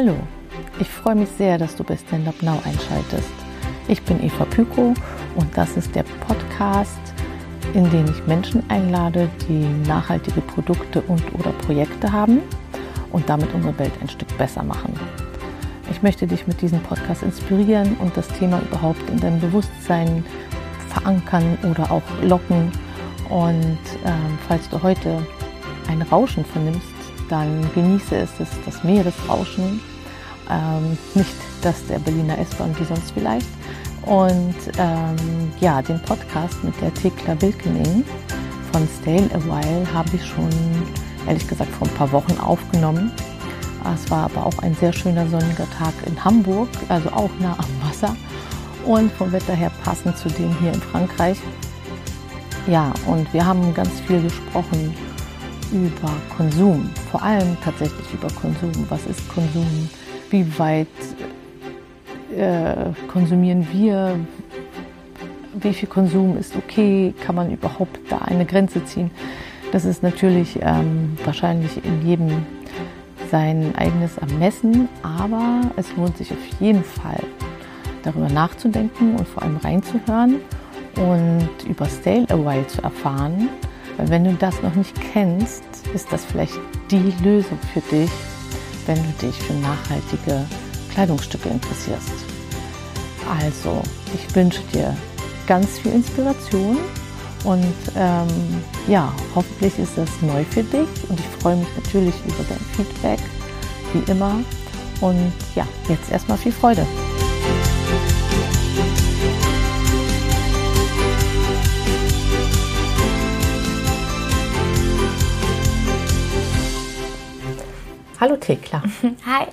Hallo, ich freue mich sehr, dass du bei Stand Up Now einschaltest. Ich bin Eva Pyko und das ist der Podcast, in dem ich Menschen einlade, die nachhaltige Produkte und oder Projekte haben und damit unsere Welt ein Stück besser machen. Ich möchte dich mit diesem Podcast inspirieren und das Thema überhaupt in deinem Bewusstsein verankern oder auch locken. Und ähm, falls du heute ein Rauschen vernimmst, dann genieße es, das, das Meeresrauschen, ähm, nicht das der Berliner S-Bahn wie sonst vielleicht. Und ähm, ja, den Podcast mit der Thekla Wilkening von Stay a While habe ich schon, ehrlich gesagt, vor ein paar Wochen aufgenommen. Es war aber auch ein sehr schöner sonniger Tag in Hamburg, also auch nah am Wasser und vom Wetter her passend zu dem hier in Frankreich. Ja, und wir haben ganz viel gesprochen über Konsum, vor allem tatsächlich über Konsum. Was ist Konsum? Wie weit äh, konsumieren wir? Wie viel Konsum ist okay? Kann man überhaupt da eine Grenze ziehen? Das ist natürlich ähm, wahrscheinlich in jedem sein eigenes Ermessen, aber es lohnt sich auf jeden Fall darüber nachzudenken und vor allem reinzuhören und über Stale Away zu erfahren weil wenn du das noch nicht kennst, ist das vielleicht die Lösung für dich, wenn du dich für nachhaltige Kleidungsstücke interessierst. Also, ich wünsche dir ganz viel Inspiration und ähm, ja, hoffentlich ist das neu für dich und ich freue mich natürlich über dein Feedback, wie immer. Und ja, jetzt erstmal viel Freude. Hallo Thekla. Hi.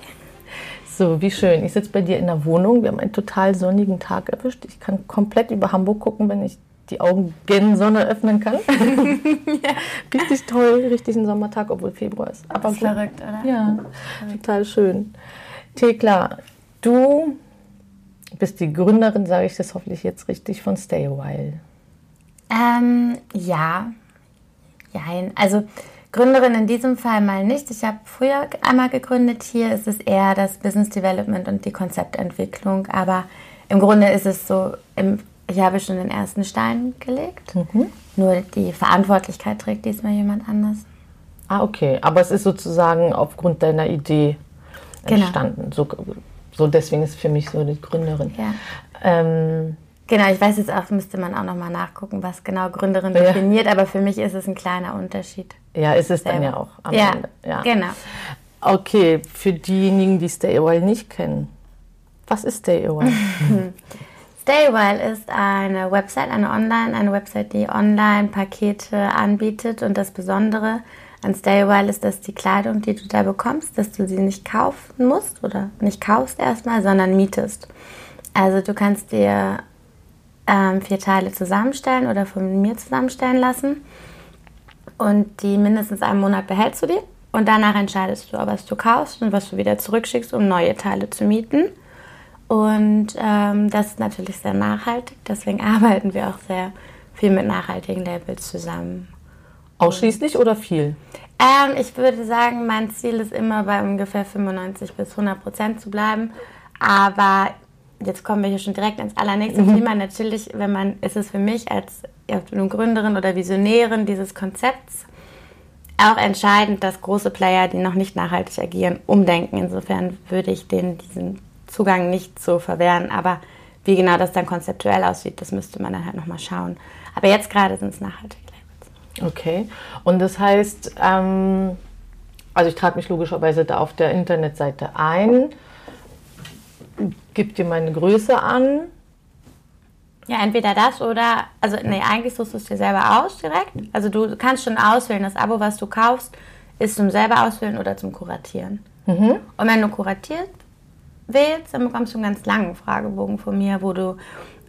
So, wie schön. Ich sitze bei dir in der Wohnung. Wir haben einen total sonnigen Tag erwischt. Ich kann komplett über Hamburg gucken, wenn ich die Augen gen Sonne öffnen kann. ja. Richtig toll, richtig ein Sommertag, obwohl Februar ist. Aber ist verrückt, oder? Ja, verrückt. total schön. Thekla, du bist die Gründerin, sage ich das hoffentlich jetzt richtig, von Stay a While. Ähm, ja. Jein. Also Gründerin in diesem Fall mal nicht. Ich habe früher einmal gegründet. Hier ist es eher das Business Development und die Konzeptentwicklung. Aber im Grunde ist es so, im, ich habe schon den ersten Stein gelegt. Mhm. Nur die Verantwortlichkeit trägt diesmal jemand anders. Ah, okay. Aber es ist sozusagen aufgrund deiner Idee genau. entstanden. Genau. So, so deswegen ist für mich so die Gründerin. Ja. Ähm, Genau, ich weiß jetzt auch, müsste man auch nochmal nachgucken, was genau Gründerin ja. definiert, aber für mich ist es ein kleiner Unterschied. Ja, ist es dann ja auch am ja, Ende. Ja, genau. Okay, für diejenigen, die Stay Awhile nicht kennen, was ist Stay Awhile? Stay Awhile ist eine Website, eine Online, eine Website, die Online-Pakete anbietet und das Besondere an Stay Awhile ist, dass die Kleidung, die du da bekommst, dass du sie nicht kaufen musst oder nicht kaufst erstmal, sondern mietest. Also du kannst dir ähm, vier Teile zusammenstellen oder von mir zusammenstellen lassen. Und die mindestens einen Monat behältst du die. Und danach entscheidest du, was du kaufst und was du wieder zurückschickst, um neue Teile zu mieten. Und ähm, das ist natürlich sehr nachhaltig. Deswegen arbeiten wir auch sehr viel mit nachhaltigen Labels zusammen. Ausschließlich oder viel? Ähm, ich würde sagen, mein Ziel ist immer bei ungefähr 95 bis 100 Prozent zu bleiben. Aber jetzt kommen wir hier schon direkt ins allernächste mhm. Thema. Natürlich, wenn man, ist es für mich als ja, Gründerin oder Visionärin dieses Konzepts auch entscheidend, dass große Player, die noch nicht nachhaltig agieren, umdenken. Insofern würde ich denen diesen Zugang nicht so verwehren. Aber wie genau das dann konzeptuell aussieht, das müsste man dann halt nochmal schauen. Aber jetzt gerade sind es nachhaltige Labels. Okay. Und das heißt, ähm, also ich trage mich logischerweise da auf der Internetseite ein gebe dir meine Größe an. Ja, entweder das oder, also nee, eigentlich suchst du es dir selber aus direkt. Also du kannst schon auswählen, das Abo, was du kaufst, ist zum selber auswählen oder zum Kuratieren. Mhm. Und wenn du kuratiert wählst, dann bekommst du einen ganz langen Fragebogen von mir, wo du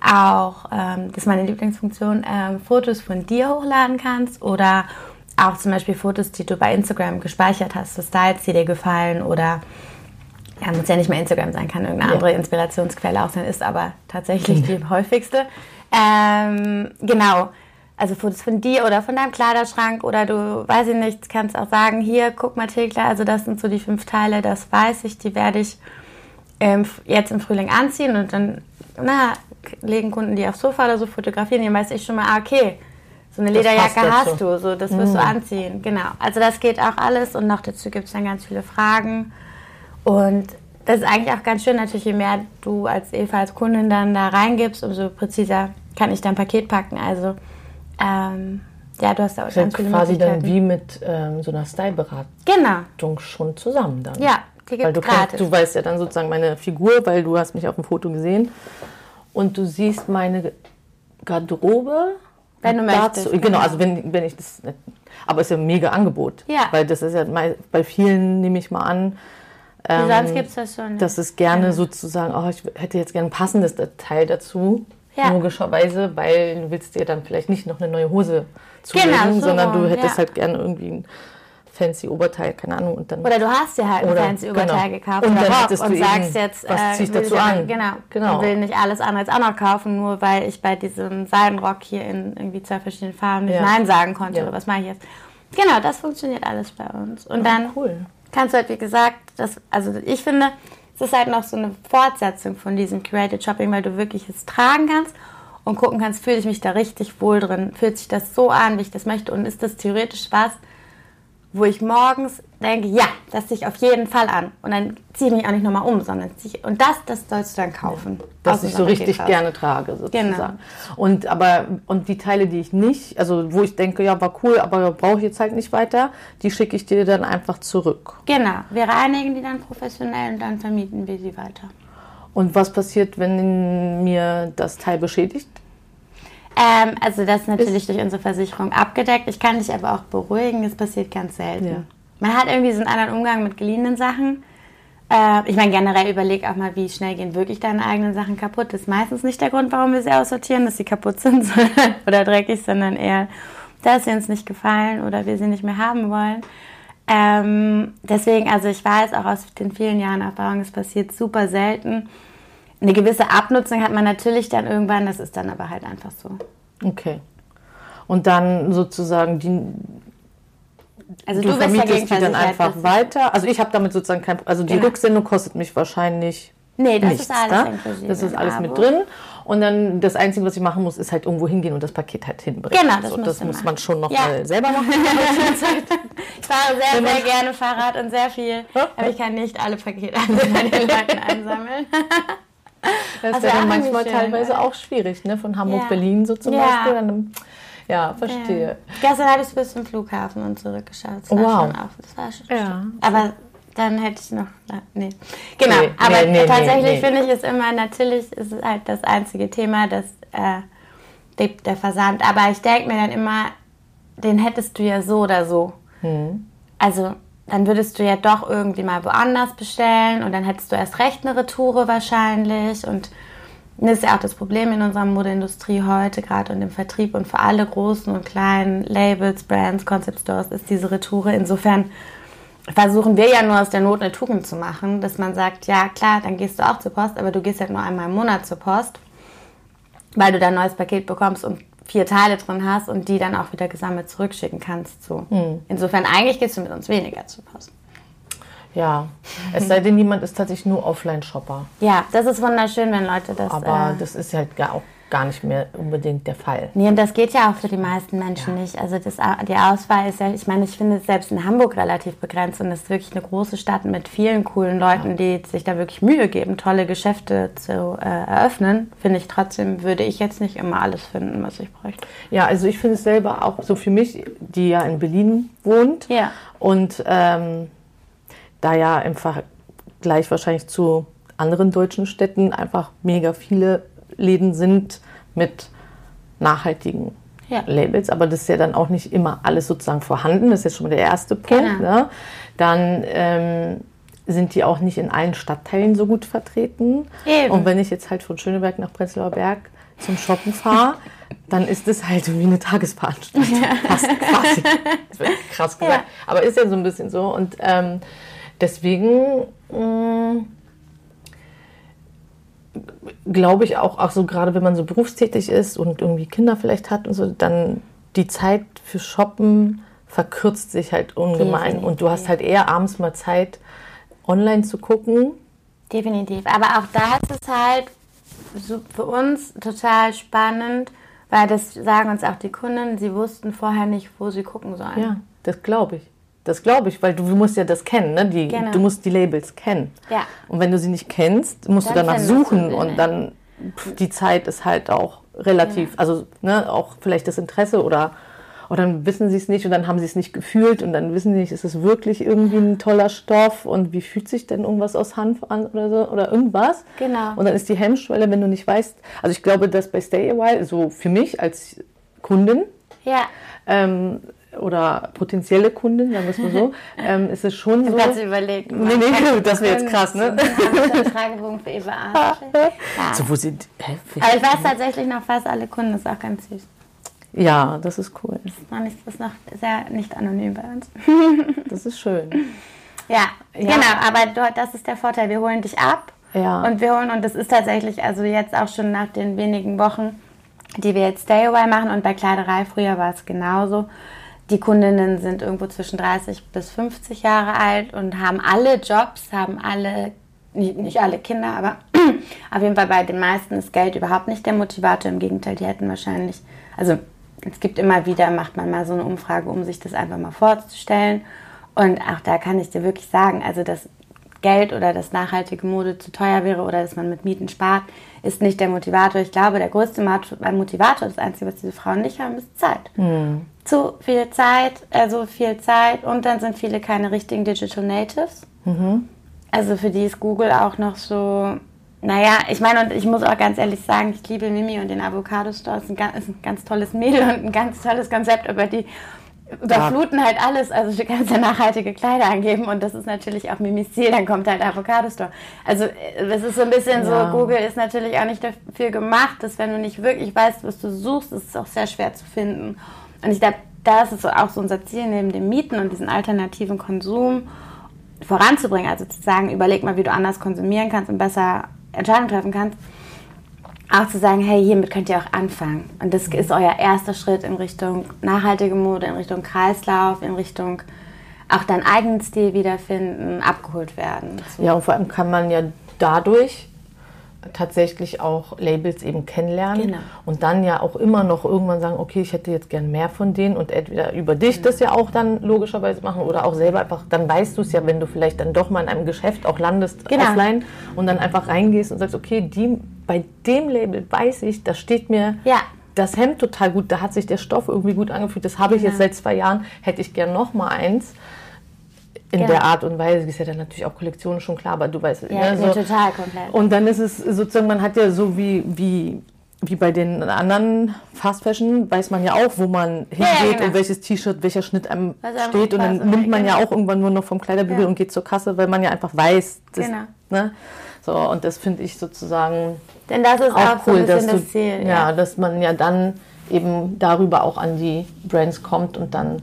auch, ähm, das ist meine Lieblingsfunktion, ähm, Fotos von dir hochladen kannst oder auch zum Beispiel Fotos, die du bei Instagram gespeichert hast, so Styles, die dir gefallen oder ja, muss ja nicht mehr Instagram sein, kann irgendeine andere Inspirationsquelle auch sein, ist aber tatsächlich die häufigste. Ähm, genau. Also Fotos von dir oder von deinem Kleiderschrank oder du, weiß ich nicht, kannst auch sagen, hier, guck mal Thekla, also das sind so die fünf Teile, das weiß ich, die werde ich ähm, jetzt im Frühling anziehen und dann, na, legen Kunden die aufs Sofa oder so fotografieren, dann weiß ich schon mal, ah, okay, so eine Lederjacke hast du, so das wirst mhm. du anziehen. Genau. Also das geht auch alles und noch dazu gibt es dann ganz viele Fragen. Und das ist eigentlich auch ganz schön, natürlich, je mehr du als Eva als Kundin dann da reingibst, umso präziser kann ich dein Paket packen. Also ähm, ja, du hast da auch ganz viele quasi dann wie mit ähm, so einer Styleberatung genau. schon zusammen dann. Ja, die weil du, kannst, du weißt ja dann sozusagen meine Figur, weil du hast mich auf dem Foto gesehen und du siehst meine Garderobe wenn du möchtest. Dazu, genau, also wenn, wenn ich das. Aber es ist ja ein mega Angebot. Ja. Weil das ist ja bei vielen, nehme ich mal an. Ähm, sonst gibt es das schon. Das ist gerne ja. sozusagen, oh, ich hätte jetzt gerne ein passendes Teil dazu. Ja. Logischerweise, weil du willst dir dann vielleicht nicht noch eine neue Hose zulegen, genau, so sondern du hättest ja. halt gerne irgendwie ein fancy Oberteil, keine Ahnung. Und dann, oder du hast dir halt ein fancy genau. Oberteil genau. gekauft und oder Rock und sagst jetzt, was äh, ich dazu an? Genau, genau. Und will nicht alles andere jetzt auch noch kaufen, nur weil ich bei diesem Seidenrock hier in irgendwie zwei verschiedenen Farben nicht ja. Nein sagen konnte. Ja. Oder was mache ich jetzt? Genau, das funktioniert alles bei uns. Und oh, dann cool. kannst du halt, wie gesagt, das, also ich finde, es ist halt noch so eine Fortsetzung von diesem Curated Shopping, weil du wirklich es tragen kannst und gucken kannst, fühle ich mich da richtig wohl drin, fühlt sich das so an, wie ich das möchte und ist das theoretisch was, wo ich morgens denke, ja, das ziehe ich auf jeden Fall an. Und dann ziehe ich mich auch nicht nochmal um, sondern ziehe Und das, das sollst du dann kaufen. Was ich so richtig gerne trage, sozusagen. Genau. Und aber, und die Teile, die ich nicht, also wo ich denke, ja, war cool, aber brauche ich jetzt halt nicht weiter, die schicke ich dir dann einfach zurück. Genau. Wir reinigen die dann professionell und dann vermieten wir sie weiter. Und was passiert, wenn mir das Teil beschädigt? Ähm, also das ist natürlich ist durch unsere Versicherung abgedeckt. Ich kann dich aber auch beruhigen, es passiert ganz selten. Ja. Man hat irgendwie so einen anderen Umgang mit geliehenen Sachen. Äh, ich meine, generell überleg auch mal, wie schnell gehen wirklich deine eigenen Sachen kaputt. Das ist meistens nicht der Grund, warum wir sie aussortieren, dass sie kaputt sind oder dreckig, sondern eher, dass sie uns nicht gefallen oder wir sie nicht mehr haben wollen. Ähm, deswegen, also ich weiß auch aus den vielen Jahren Erfahrung, es passiert super selten eine gewisse Abnutzung hat man natürlich dann irgendwann, das ist dann aber halt einfach so. Okay. Und dann sozusagen die. Also du, du vermietest die dann einfach weiter. Also ich habe damit sozusagen kein. Also die genau. Rücksendung kostet mich wahrscheinlich. Nee, das nichts, ist alles ne? inklusive. Das ist alles mit drin. Und dann das Einzige, was ich machen muss, ist halt irgendwo hingehen und das Paket halt hinbringen. Genau, das, so, das muss man schon noch ja. mal selber machen. ich fahre sehr, sehr gerne Fahrrad und sehr viel. Aber ich kann nicht alle Pakete bei den Leuten einsammeln. Das also ist ja dann manchmal schön, teilweise ja. auch schwierig, ne? Von Hamburg-Berlin so zum ja. Beispiel. Dann, ja, verstehe. Gestern habe ich bis zum Flughafen und zurückgeschaut. Das war wow. schon auf. Das war schon ja. Aber dann hätte ich noch. Nee. Genau, nee, aber nee, nee, tatsächlich finde ich es immer, natürlich ist es halt das einzige Thema, das äh, der Versand. Aber ich denke mir dann immer, den hättest du ja so oder so. Hm. Also dann würdest du ja doch irgendwie mal woanders bestellen und dann hättest du erst recht eine Retoure wahrscheinlich und das ist ja auch das Problem in unserer Modeindustrie heute, gerade und im Vertrieb und für alle großen und kleinen Labels, Brands, Concept Stores ist diese Retoure. Insofern versuchen wir ja nur aus der Not eine Tugend zu machen, dass man sagt, ja klar, dann gehst du auch zur Post, aber du gehst halt nur einmal im Monat zur Post, weil du dein neues Paket bekommst und vier Teile drin hast und die dann auch wieder gesammelt zurückschicken kannst. So. Hm. Insofern eigentlich gehst du mit uns weniger zu Post. Ja, es sei denn, jemand ist tatsächlich nur Offline-Shopper. Ja, das ist wunderschön, wenn Leute das. Aber äh, das ist halt auch gar nicht mehr unbedingt der Fall. Nee, und das geht ja auch für die meisten Menschen ja. nicht. Also das, die Auswahl ist ja, ich meine, ich finde es selbst in Hamburg relativ begrenzt und es ist wirklich eine große Stadt mit vielen coolen Leuten, die sich da wirklich Mühe geben, tolle Geschäfte zu äh, eröffnen. Finde ich trotzdem, würde ich jetzt nicht immer alles finden, was ich bräuchte. Ja, also ich finde es selber auch so für mich, die ja in Berlin wohnt ja. und ähm, da ja im Vergleich wahrscheinlich zu anderen deutschen Städten einfach mega viele Läden sind mit nachhaltigen ja. Labels, aber das ist ja dann auch nicht immer alles sozusagen vorhanden. Das ist jetzt schon mal der erste Punkt. Genau. Ne? Dann ähm, sind die auch nicht in allen Stadtteilen so gut vertreten. Eben. Und wenn ich jetzt halt von Schöneberg nach Prenzlauer Berg zum Shoppen fahre, dann ist es halt wie eine Tagesveranstaltung. Ja. Fast. Das wird krass gesagt. Ja. Aber ist ja so ein bisschen so. Und ähm, deswegen Mm, Glaube ich auch, auch so gerade wenn man so berufstätig ist und irgendwie Kinder vielleicht hat und so, dann die Zeit für Shoppen verkürzt sich halt ungemein. Definitiv. Und du hast halt eher abends mal Zeit, online zu gucken. Definitiv. Aber auch da ist es halt so für uns total spannend, weil das sagen uns auch die Kunden, sie wussten vorher nicht, wo sie gucken sollen. Ja, das glaube ich. Das glaube ich, weil du, du musst ja das kennen, ne? Die, Genau. Du musst die Labels kennen. Ja. Und wenn du sie nicht kennst, musst Dann du danach suchen und nicht. dann pff, die Zeit ist halt auch relativ, also ne, auch vielleicht das Interesse oder oder dann wissen sie es nicht und dann haben sie es nicht gefühlt und dann wissen sie nicht, ist es wirklich irgendwie ein toller Stoff und wie fühlt sich denn irgendwas aus Hanf an oder so oder irgendwas. Genau. Und dann ist die Hemmschwelle, wenn du nicht weißt, also ich glaube, dass bei Stay a While, so für mich als Kundin, Ja. ähm, oder potenzielle Kundin, sagen wir es mal so, ähm, ist es schon Ich so. habe gerade überlegt. Nee, nee, das wäre jetzt krass, ne? Einen Fragebogen für Eva. Ja. So, wo sind. Hä, Aber ich weiß tatsächlich noch fast alle Kunden, das ist auch ganz süß. ja, das ist cool. Noch nicht, das ist noch sehr nicht anonym bei uns. Das ist schön. Ja, Ja. genau, aber dort, das ist der Vorteil. Wir holen dich ab Ja. und wir holen, und das ist tatsächlich, also jetzt auch schon nach den wenigen Wochen, die wir jetzt Stay Away machen und bei Kleiderei früher war es genauso. Die Kundinnen sind irgendwo zwischen 30 bis 50 Jahre alt und haben alle Jobs, haben alle, nicht, nicht alle Kinder, aber auf jeden Fall bei den meisten ist Geld überhaupt nicht der Motivator. Im Gegenteil, die hätten wahrscheinlich, also es gibt immer wieder, macht man mal so eine Umfrage, um sich das einfach mal vorzustellen. Und auch da kann ich dir wirklich sagen, also dass Geld oder dass nachhaltige Mode zu teuer wäre oder dass man mit Mieten spart, ist nicht der Motivator. Ich glaube, der größte Motivator, das Einzige, was diese Frauen nicht haben, ist Zeit. Zu viel Zeit, also viel Zeit und dann sind viele keine richtigen Digital Natives. Also für die ist Google auch noch so, naja, ich meine, und ich muss auch ganz ehrlich sagen, ich liebe Mimi und den Avocado Store. Ist ein, ganz, ist ein ganz tolles Mädel und ein ganz tolles Konzept, aber die überfluten halt alles. Also du kannst ja nachhaltige Kleider angeben und das ist natürlich auch Mimis Ziel, dann kommt halt Avocado Store. Also äh, das ist so ein bisschen Ja. so, Google ist natürlich auch nicht dafür gemacht, dass wenn du nicht wirklich weißt, was du suchst, ist es auch sehr schwer zu finden. Und ich glaube, da ist auch so unser Ziel, neben dem Mieten und diesen alternativen Konsum voranzubringen. Also zu sagen, überleg mal, wie du anders konsumieren kannst und besser Entscheidungen treffen kannst. Auch zu sagen, hey, hiermit könnt ihr auch anfangen. Und das ist euer erster Schritt in Richtung nachhaltige Mode, in Richtung Kreislauf, in Richtung auch deinen eigenen Stil wiederfinden, abgeholt werden. Ja, und vor allem kann man ja dadurch tatsächlich auch Labels eben kennenlernen Genau. und dann ja auch immer noch irgendwann sagen, okay, ich hätte jetzt gern mehr von denen und entweder über dich Genau. das ja auch dann logischerweise machen oder auch selber einfach, dann weißt du es ja, wenn du vielleicht dann doch mal in einem Geschäft auch landest Genau. offline und dann einfach reingehst und sagst, okay, die, bei dem Label weiß ich, da steht mir Ja. das Hemd total gut, da hat sich der Stoff irgendwie gut angefühlt, das habe ich Genau. jetzt seit zwei Jahren, hätte ich gern noch mal eins. In Genau. der Art und Weise, ist ja dann natürlich auch Kollektionen schon klar, aber du weißt, Ja, ne, ja, total komplett. und dann ist es sozusagen, man hat ja so wie, wie, wie bei den anderen Fast Fashion, weiß man ja auch, wo man ja, hingeht genau. und welches T-Shirt, welcher Schnitt einem steht. Und dann nimmt man ja genau. auch irgendwann nur noch vom Kleiderbügel Ja. und geht zur Kasse, weil man ja einfach weiß. Das, Genau. ne? So, und das finde ich sozusagen Denn das ist auch, auch so cool, ein dass du, das Ziel. ja, dass man ja dann eben darüber auch an die Brands kommt und dann,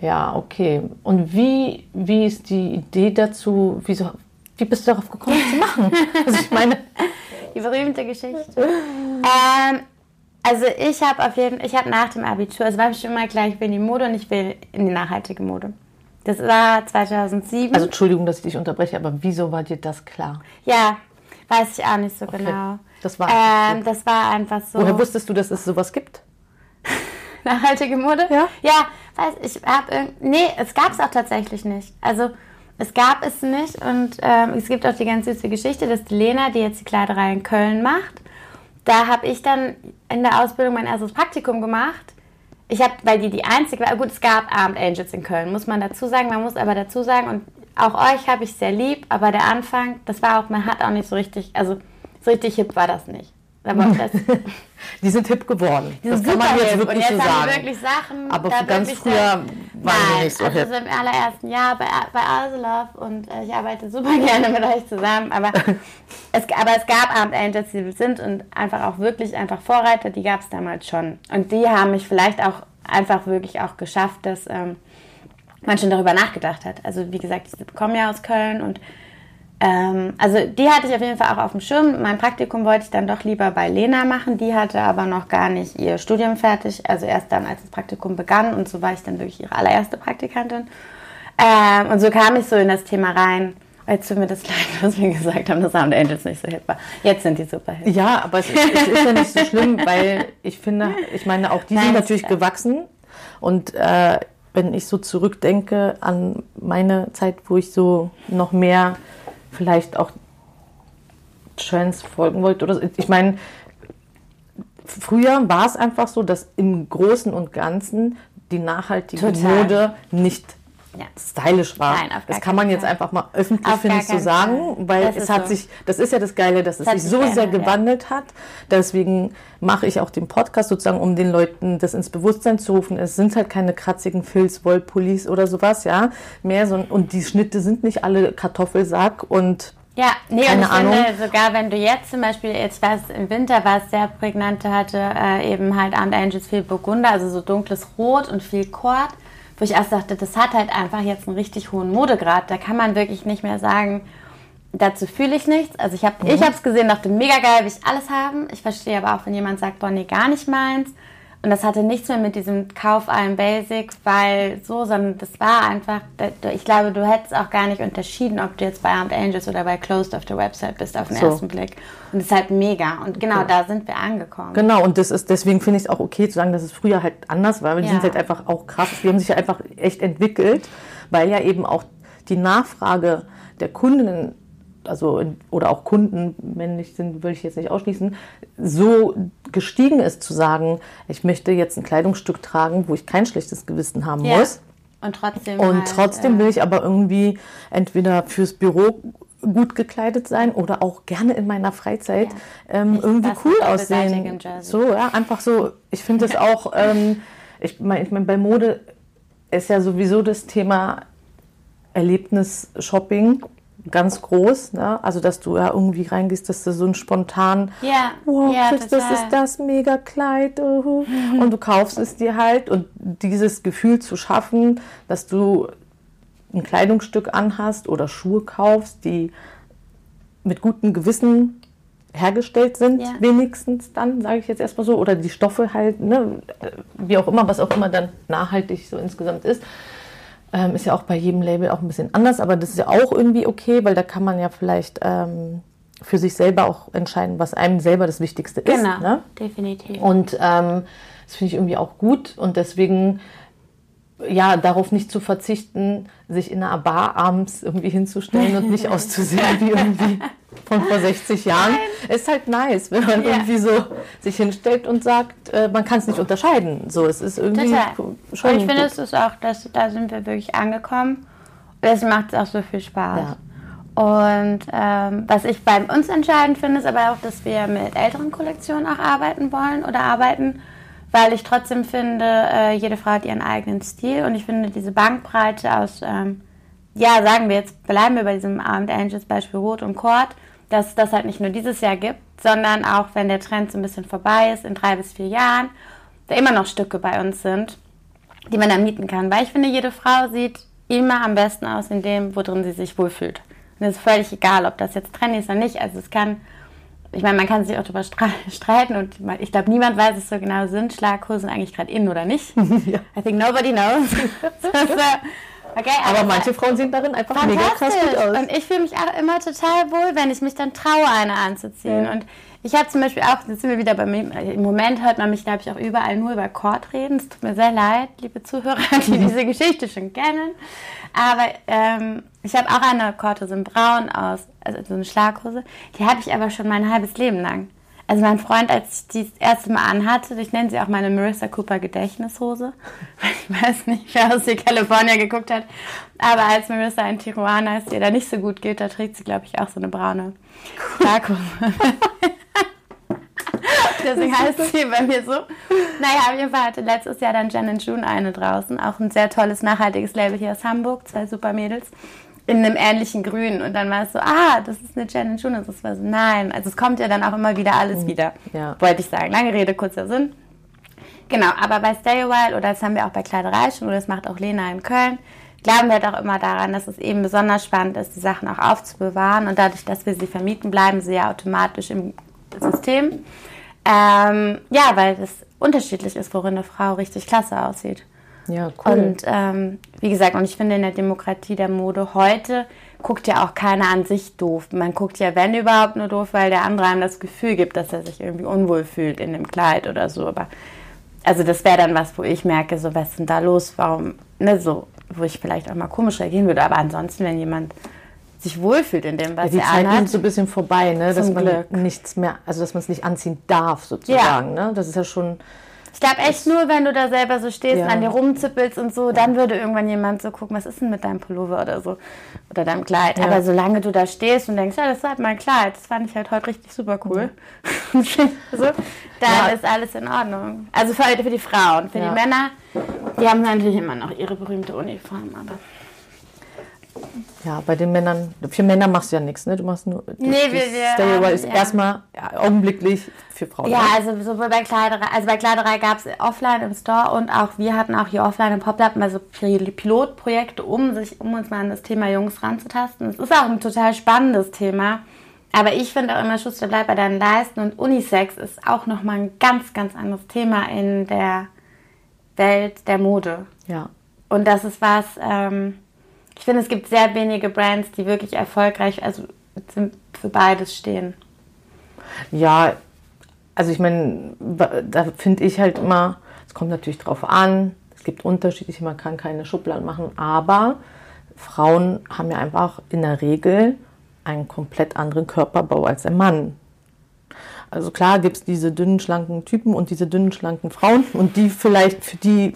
ja, okay. Und wie, wie ist die Idee dazu, wieso, wie bist du darauf gekommen, das zu machen? Also ich meine, Die berühmte Geschichte. ähm, also ich habe auf jeden ich habe nach dem Abitur, also war ich schon mal gleich, ich will in die Mode und ich will in die nachhaltige Mode. Das war 2007. also Entschuldigung, dass ich dich unterbreche, aber wieso war dir das klar? ja, weiß ich auch nicht so genau. Das war einfach ähm, das war einfach so. Woher wusstest du, dass es sowas gibt? Nachhaltige Mode? Ja. Ja, weiß ich habe irgend- nee, es gab es auch tatsächlich nicht. Also es gab es nicht und ähm, es gibt auch die ganz süße Geschichte, dass die Lena, die jetzt die Kleiderei in Köln macht, da habe ich dann in der Ausbildung mein erstes Praktikum gemacht. Ich habe, weil die die einzige war, gut, es gab Abend Angels in Köln, muss man dazu sagen. Man muss aber dazu sagen, und auch euch habe ich sehr lieb, aber der Anfang, das war auch, man hat auch nicht so richtig, also so richtig hip war das nicht. Aber das, Die sind hip geworden. die das sind kann man jetzt hip. wirklich und jetzt so haben sagen. wirklich Sachen. Aber ganz früher waren die nicht so also hip. so im allerersten Jahr bei, bei Arselov und äh, ich arbeite super gerne mit euch zusammen, aber es, aber es gab Abend Angels, die sind und einfach auch wirklich einfach Vorreiter, die gab es damals schon. Und die haben mich vielleicht auch einfach wirklich auch geschafft, dass ähm, man schon darüber nachgedacht hat. Also wie gesagt, ich komme ja aus Köln und ähm, also die hatte ich auf jeden Fall auch auf dem Schirm. Mein Praktikum wollte ich dann doch lieber bei Lena machen. Die hatte aber noch gar nicht ihr Studium fertig. Also erst dann, als das Praktikum begann. Und so war ich dann wirklich ihre allererste Praktikantin. Ähm, und so kam ich so in das Thema rein. Jetzt tut mir das leid, was wir gesagt haben, dass Sound Angels nicht so hip war. Jetzt sind die super hip. Ja, aber es, es ist ja nicht so schlimm, weil ich finde, ich meine, auch die Nein, sind natürlich gewachsen. Und äh, wenn ich so zurückdenke an meine Zeit, wo ich so noch mehr vielleicht auch Trends folgen wollte. Oder so. Ich meine, früher war es einfach so, dass im Großen und Ganzen die nachhaltige Total. Mode nicht ja. stylisch war. Nein, das kann man jetzt Fall. einfach mal öffentlich, finde ich, so sagen, weil das es hat so. sich, das ist ja das Geile, dass es sich so geändert, sehr gewandelt ja. hat. Deswegen mache ich auch den Podcast sozusagen, um den Leuten das ins Bewusstsein zu rufen. Es sind halt keine kratzigen Filz, Wollpullis oder sowas, ja, mehr so, und die Schnitte sind nicht alle Kartoffelsack und ja, nee, Keine und ich Ahnung. finde sogar, wenn du jetzt zum Beispiel, jetzt weiß im Winter war es sehr prägnante, hatte äh, eben halt Armed Angels viel Burgunder, also so dunkles Rot und viel Kord wo ich erst dachte, das hat halt einfach jetzt einen richtig hohen Modegrad. Da kann man wirklich nicht mehr sagen, dazu fühle ich nichts. Also ich habe mhm. es gesehen, dachte, mega geil, will ich alles haben. Ich verstehe aber auch, wenn jemand sagt, boah, nee, gar nicht meins. Und das hatte nichts mehr mit diesem Kauf allen Basic, weil so, sondern das war einfach, ich glaube, du hättest auch gar nicht unterschieden, ob du jetzt bei Armed Angels oder bei Closed auf der Website bist auf den so. ersten Blick. Und das ist halt mega. Und genau okay. da sind wir angekommen. Genau, und das ist, deswegen finde ich es auch okay zu sagen, dass es früher halt anders war, weil die ja. sind halt einfach auch krass. Die haben sich ja einfach echt entwickelt, weil ja eben auch die Nachfrage der Kundinnen also oder auch Kunden männlich sind, würde ich jetzt nicht ausschließen, so gestiegen ist zu sagen, ich möchte jetzt ein Kleidungsstück tragen, wo ich kein schlechtes Gewissen haben ja. muss. Und trotzdem. Und halt, trotzdem will ich aber irgendwie entweder fürs Büro gut gekleidet sein oder auch gerne in meiner Freizeit ja. ähm, irgendwie cool aussehen. So, ja, einfach so. Ich finde es auch, ähm, ich meine, ich mein, bei Mode ist ja sowieso das Thema Erlebnis-Shopping ganz groß. Ne? Also, dass du ja irgendwie reingehst, dass du so ein spontan, ja, wow, ja, kriegst, das ist das mega Kleid uh, mhm. und du kaufst es dir halt und dieses Gefühl zu schaffen, dass du ein Kleidungsstück anhast oder Schuhe kaufst, die mit gutem Gewissen hergestellt sind, ja. wenigstens dann, sage ich jetzt erstmal so, oder die Stoffe halt, ne, wie auch immer, was auch immer dann nachhaltig so insgesamt ist. Ähm, ist ja auch bei jedem Label auch ein bisschen anders, aber das ist ja auch irgendwie okay, weil da kann man ja vielleicht ähm, für sich selber auch entscheiden, was einem selber das Wichtigste ist. Genau, ne? definitiv. Und ähm, das finde ich irgendwie auch gut und deswegen ja, darauf nicht zu verzichten, sich in einer Bar abends irgendwie hinzustellen und nicht auszusehen wie irgendwie von vor 60 Jahren. Nein. Ist halt nice, wenn man ja. irgendwie so sich hinstellt und sagt, äh, man kann es nicht unterscheiden. So, es ist irgendwie Total. schon. Und ich finde, es ist auch, dass, da sind wir wirklich angekommen. Es macht auch so viel Spaß. Ja. Und ähm, was ich bei uns entscheidend finde, ist aber auch, dass wir mit älteren Kollektionen auch arbeiten wollen oder arbeiten, weil ich trotzdem finde, äh, jede Frau hat ihren eigenen Stil und ich finde diese Bankbreite aus, ähm, ja, sagen wir jetzt, bleiben wir bei diesem Abend Angels Beispiel Rot und Kord, dass es das halt nicht nur dieses Jahr gibt, sondern auch wenn der Trend so ein bisschen vorbei ist, in drei bis vier Jahren, da immer noch Stücke bei uns sind, die man dann mieten kann. Weil ich finde, jede Frau sieht immer am besten aus in dem, worin sie sich wohlfühlt. Und es ist völlig egal, ob das jetzt trendy ist oder nicht. Also es kann, ich meine, man kann sich auch darüber streiten und ich glaube, niemand weiß es so genau, sind Schlaghosen eigentlich gerade in oder nicht. ja. I think nobody knows. Okay, aber, aber manche Frauen sehen darin einfach mega krass gut aus. Und ich fühle mich auch immer total wohl, wenn ich mich dann traue, eine anzuziehen. Ja. Und ich habe zum Beispiel auch, jetzt sind wir wieder bei mir, im Moment hört man mich, glaube ich, auch überall nur über Kord reden. Es tut mir sehr leid, liebe Zuhörer, die diese Geschichte schon kennen. Aber ähm, ich habe auch eine Korthose in Braun aus, also so eine Schlaghose. Die habe ich aber schon mein halbes Leben lang. Also mein Freund, als ich die das erste Mal anhatte, ich nenne sie auch meine Marissa Cooper Gedächtnishose, ich weiß nicht, wer aus der California geguckt hat, aber als Marissa in Tijuana ist, ihr da nicht so gut geht, da trägt sie, glaube ich, auch so eine braune Schlaghose. Deswegen heißt sie bei mir so. Naja, auf jeden Fall hatte letztes Jahr dann Jen June eine draußen. Auch ein sehr tolles, nachhaltiges Label hier aus Hamburg. Zwei super Mädels. In einem ähnlichen Grün. Und dann war es so, ah, das ist eine June. Und das war so, nein. Also es kommt ja dann auch immer wieder alles mhm. wieder. Ja. Wollte ich sagen. Lange Rede, kurzer Sinn. Genau, aber bei Stay a While, oder das haben wir auch bei Kleiderei schon, oder das macht auch Lena in Köln, glauben wir doch immer daran, dass es eben besonders spannend ist, die Sachen auch aufzubewahren. Und dadurch, dass wir sie vermieten, bleiben sie ja automatisch im System. Ähm, ja, weil es unterschiedlich ist, worin eine Frau richtig klasse aussieht. Ja, cool. Und ähm, wie gesagt, und ich finde in der Demokratie der Mode heute guckt ja auch keiner an sich doof. Man guckt ja, wenn überhaupt, nur doof, weil der andere einem das Gefühl gibt, dass er sich irgendwie unwohl fühlt in dem Kleid oder so. Aber also das wäre dann was, wo ich merke, so was ist denn da los? Warum, ne, so, wo ich vielleicht auch mal komisch reagieren würde. Aber ansonsten, wenn jemand sich wohlfühlt in dem, was ja, die er Zeit anhat, ist so ein bisschen vorbei, ne? dass man Glück. nichts mehr, also dass man es nicht anziehen darf sozusagen. Ne? Das ist ja schon. Ich glaube echt nur, wenn du da selber so stehst Ja. und an dir rumzippelst und so, dann würde irgendwann jemand so gucken, was ist denn mit deinem Pullover oder so. Oder deinem Kleid. Ja. Aber solange du da stehst und denkst, ja, das ist halt mein Kleid, das fand ich halt heute richtig super cool. so, dann Ja. ist alles in Ordnung. Also für, für die Frauen. Für die Männer, die haben natürlich immer noch ihre berühmte Uniform. Aber Ja, bei den Männern, für Männer machst du ja nichts, ne? Du machst nur. Nee, das wir- wir Away haben- ist ja. erstmal ja, augenblicklich für Frauen. Ja, ne? also sowohl bei Kleiderei, also bei Kleiderei gab es offline im Store und auch wir hatten auch hier offline im Poplab mal so Pil- Pilotprojekte, um sich, um uns mal an das Thema Jungs ranzutasten. Es ist auch ein total spannendes Thema. Aber ich finde auch immer, Schuster bleibt bei deinen Leisten und Unisex ist auch nochmal ein ganz, ganz anderes Thema in der Welt der Mode. ja. Und das ist was, ähm, ich finde, es gibt sehr wenige Brands, die wirklich erfolgreich, also für beides stehen. Ja, also ich meine, da finde ich halt immer, es kommt natürlich drauf an, es gibt unterschiedliche, man kann keine Schubladen machen, aber Frauen haben ja einfach in der Regel einen komplett anderen Körperbau als ein Mann. Also klar gibt es diese dünnen, schlanken Typen und diese dünnen, schlanken Frauen und die vielleicht, für die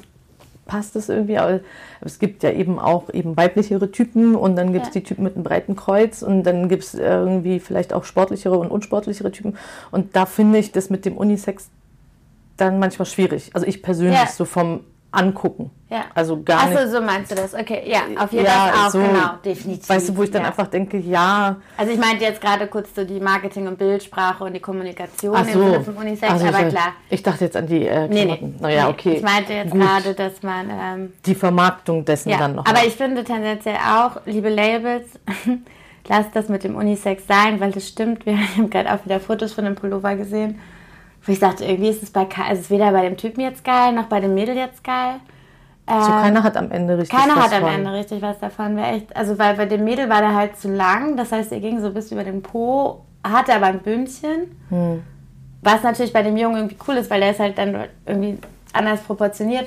passt es irgendwie, aber es gibt ja eben auch eben weiblichere Typen und dann gibt es Ja. die Typen mit einem breiten Kreuz und dann gibt es irgendwie vielleicht auch sportlichere und unsportlichere Typen und da finde ich das mit dem Unisex dann manchmal schwierig. Also ich persönlich Ja. so vom Angucken. Ja. Also gar Achso, nicht. so meinst du das. Okay, ja, auf jeden Ja, Fall auch, so, genau, definitiv. Weißt du, wo ich dann ja. einfach denke, ja, Also ich meinte jetzt gerade kurz so die Marketing- und Bildsprache und die Kommunikation ach im so. Sinne von Unisex, Ach so, aber so. klar. Ich dachte jetzt an die äh, Nee, nee. Klamotten. Naja, nee. okay. Ich meinte jetzt Gut. gerade, dass man... Ähm, Die Vermarktung dessen ja, dann noch. aber mal. ich finde tendenziell auch, liebe Labels, lasst das mit dem Unisex sein, weil das stimmt. Wir haben gerade auch wieder Fotos von dem Pullover gesehen, wo ich dachte, irgendwie ist es bei also es ist weder bei dem Typen jetzt geil, noch bei dem Mädel jetzt geil. also keiner hat am Ende richtig Keiner was hat am. Ende richtig was davon. Wäre echt, also weil bei dem Mädel war der halt zu lang, das heißt, er ging so bis über den Po, hatte aber ein Bündchen. Hm. Was natürlich bei dem Jungen irgendwie cool ist, weil der ist halt dann irgendwie anders proportioniert.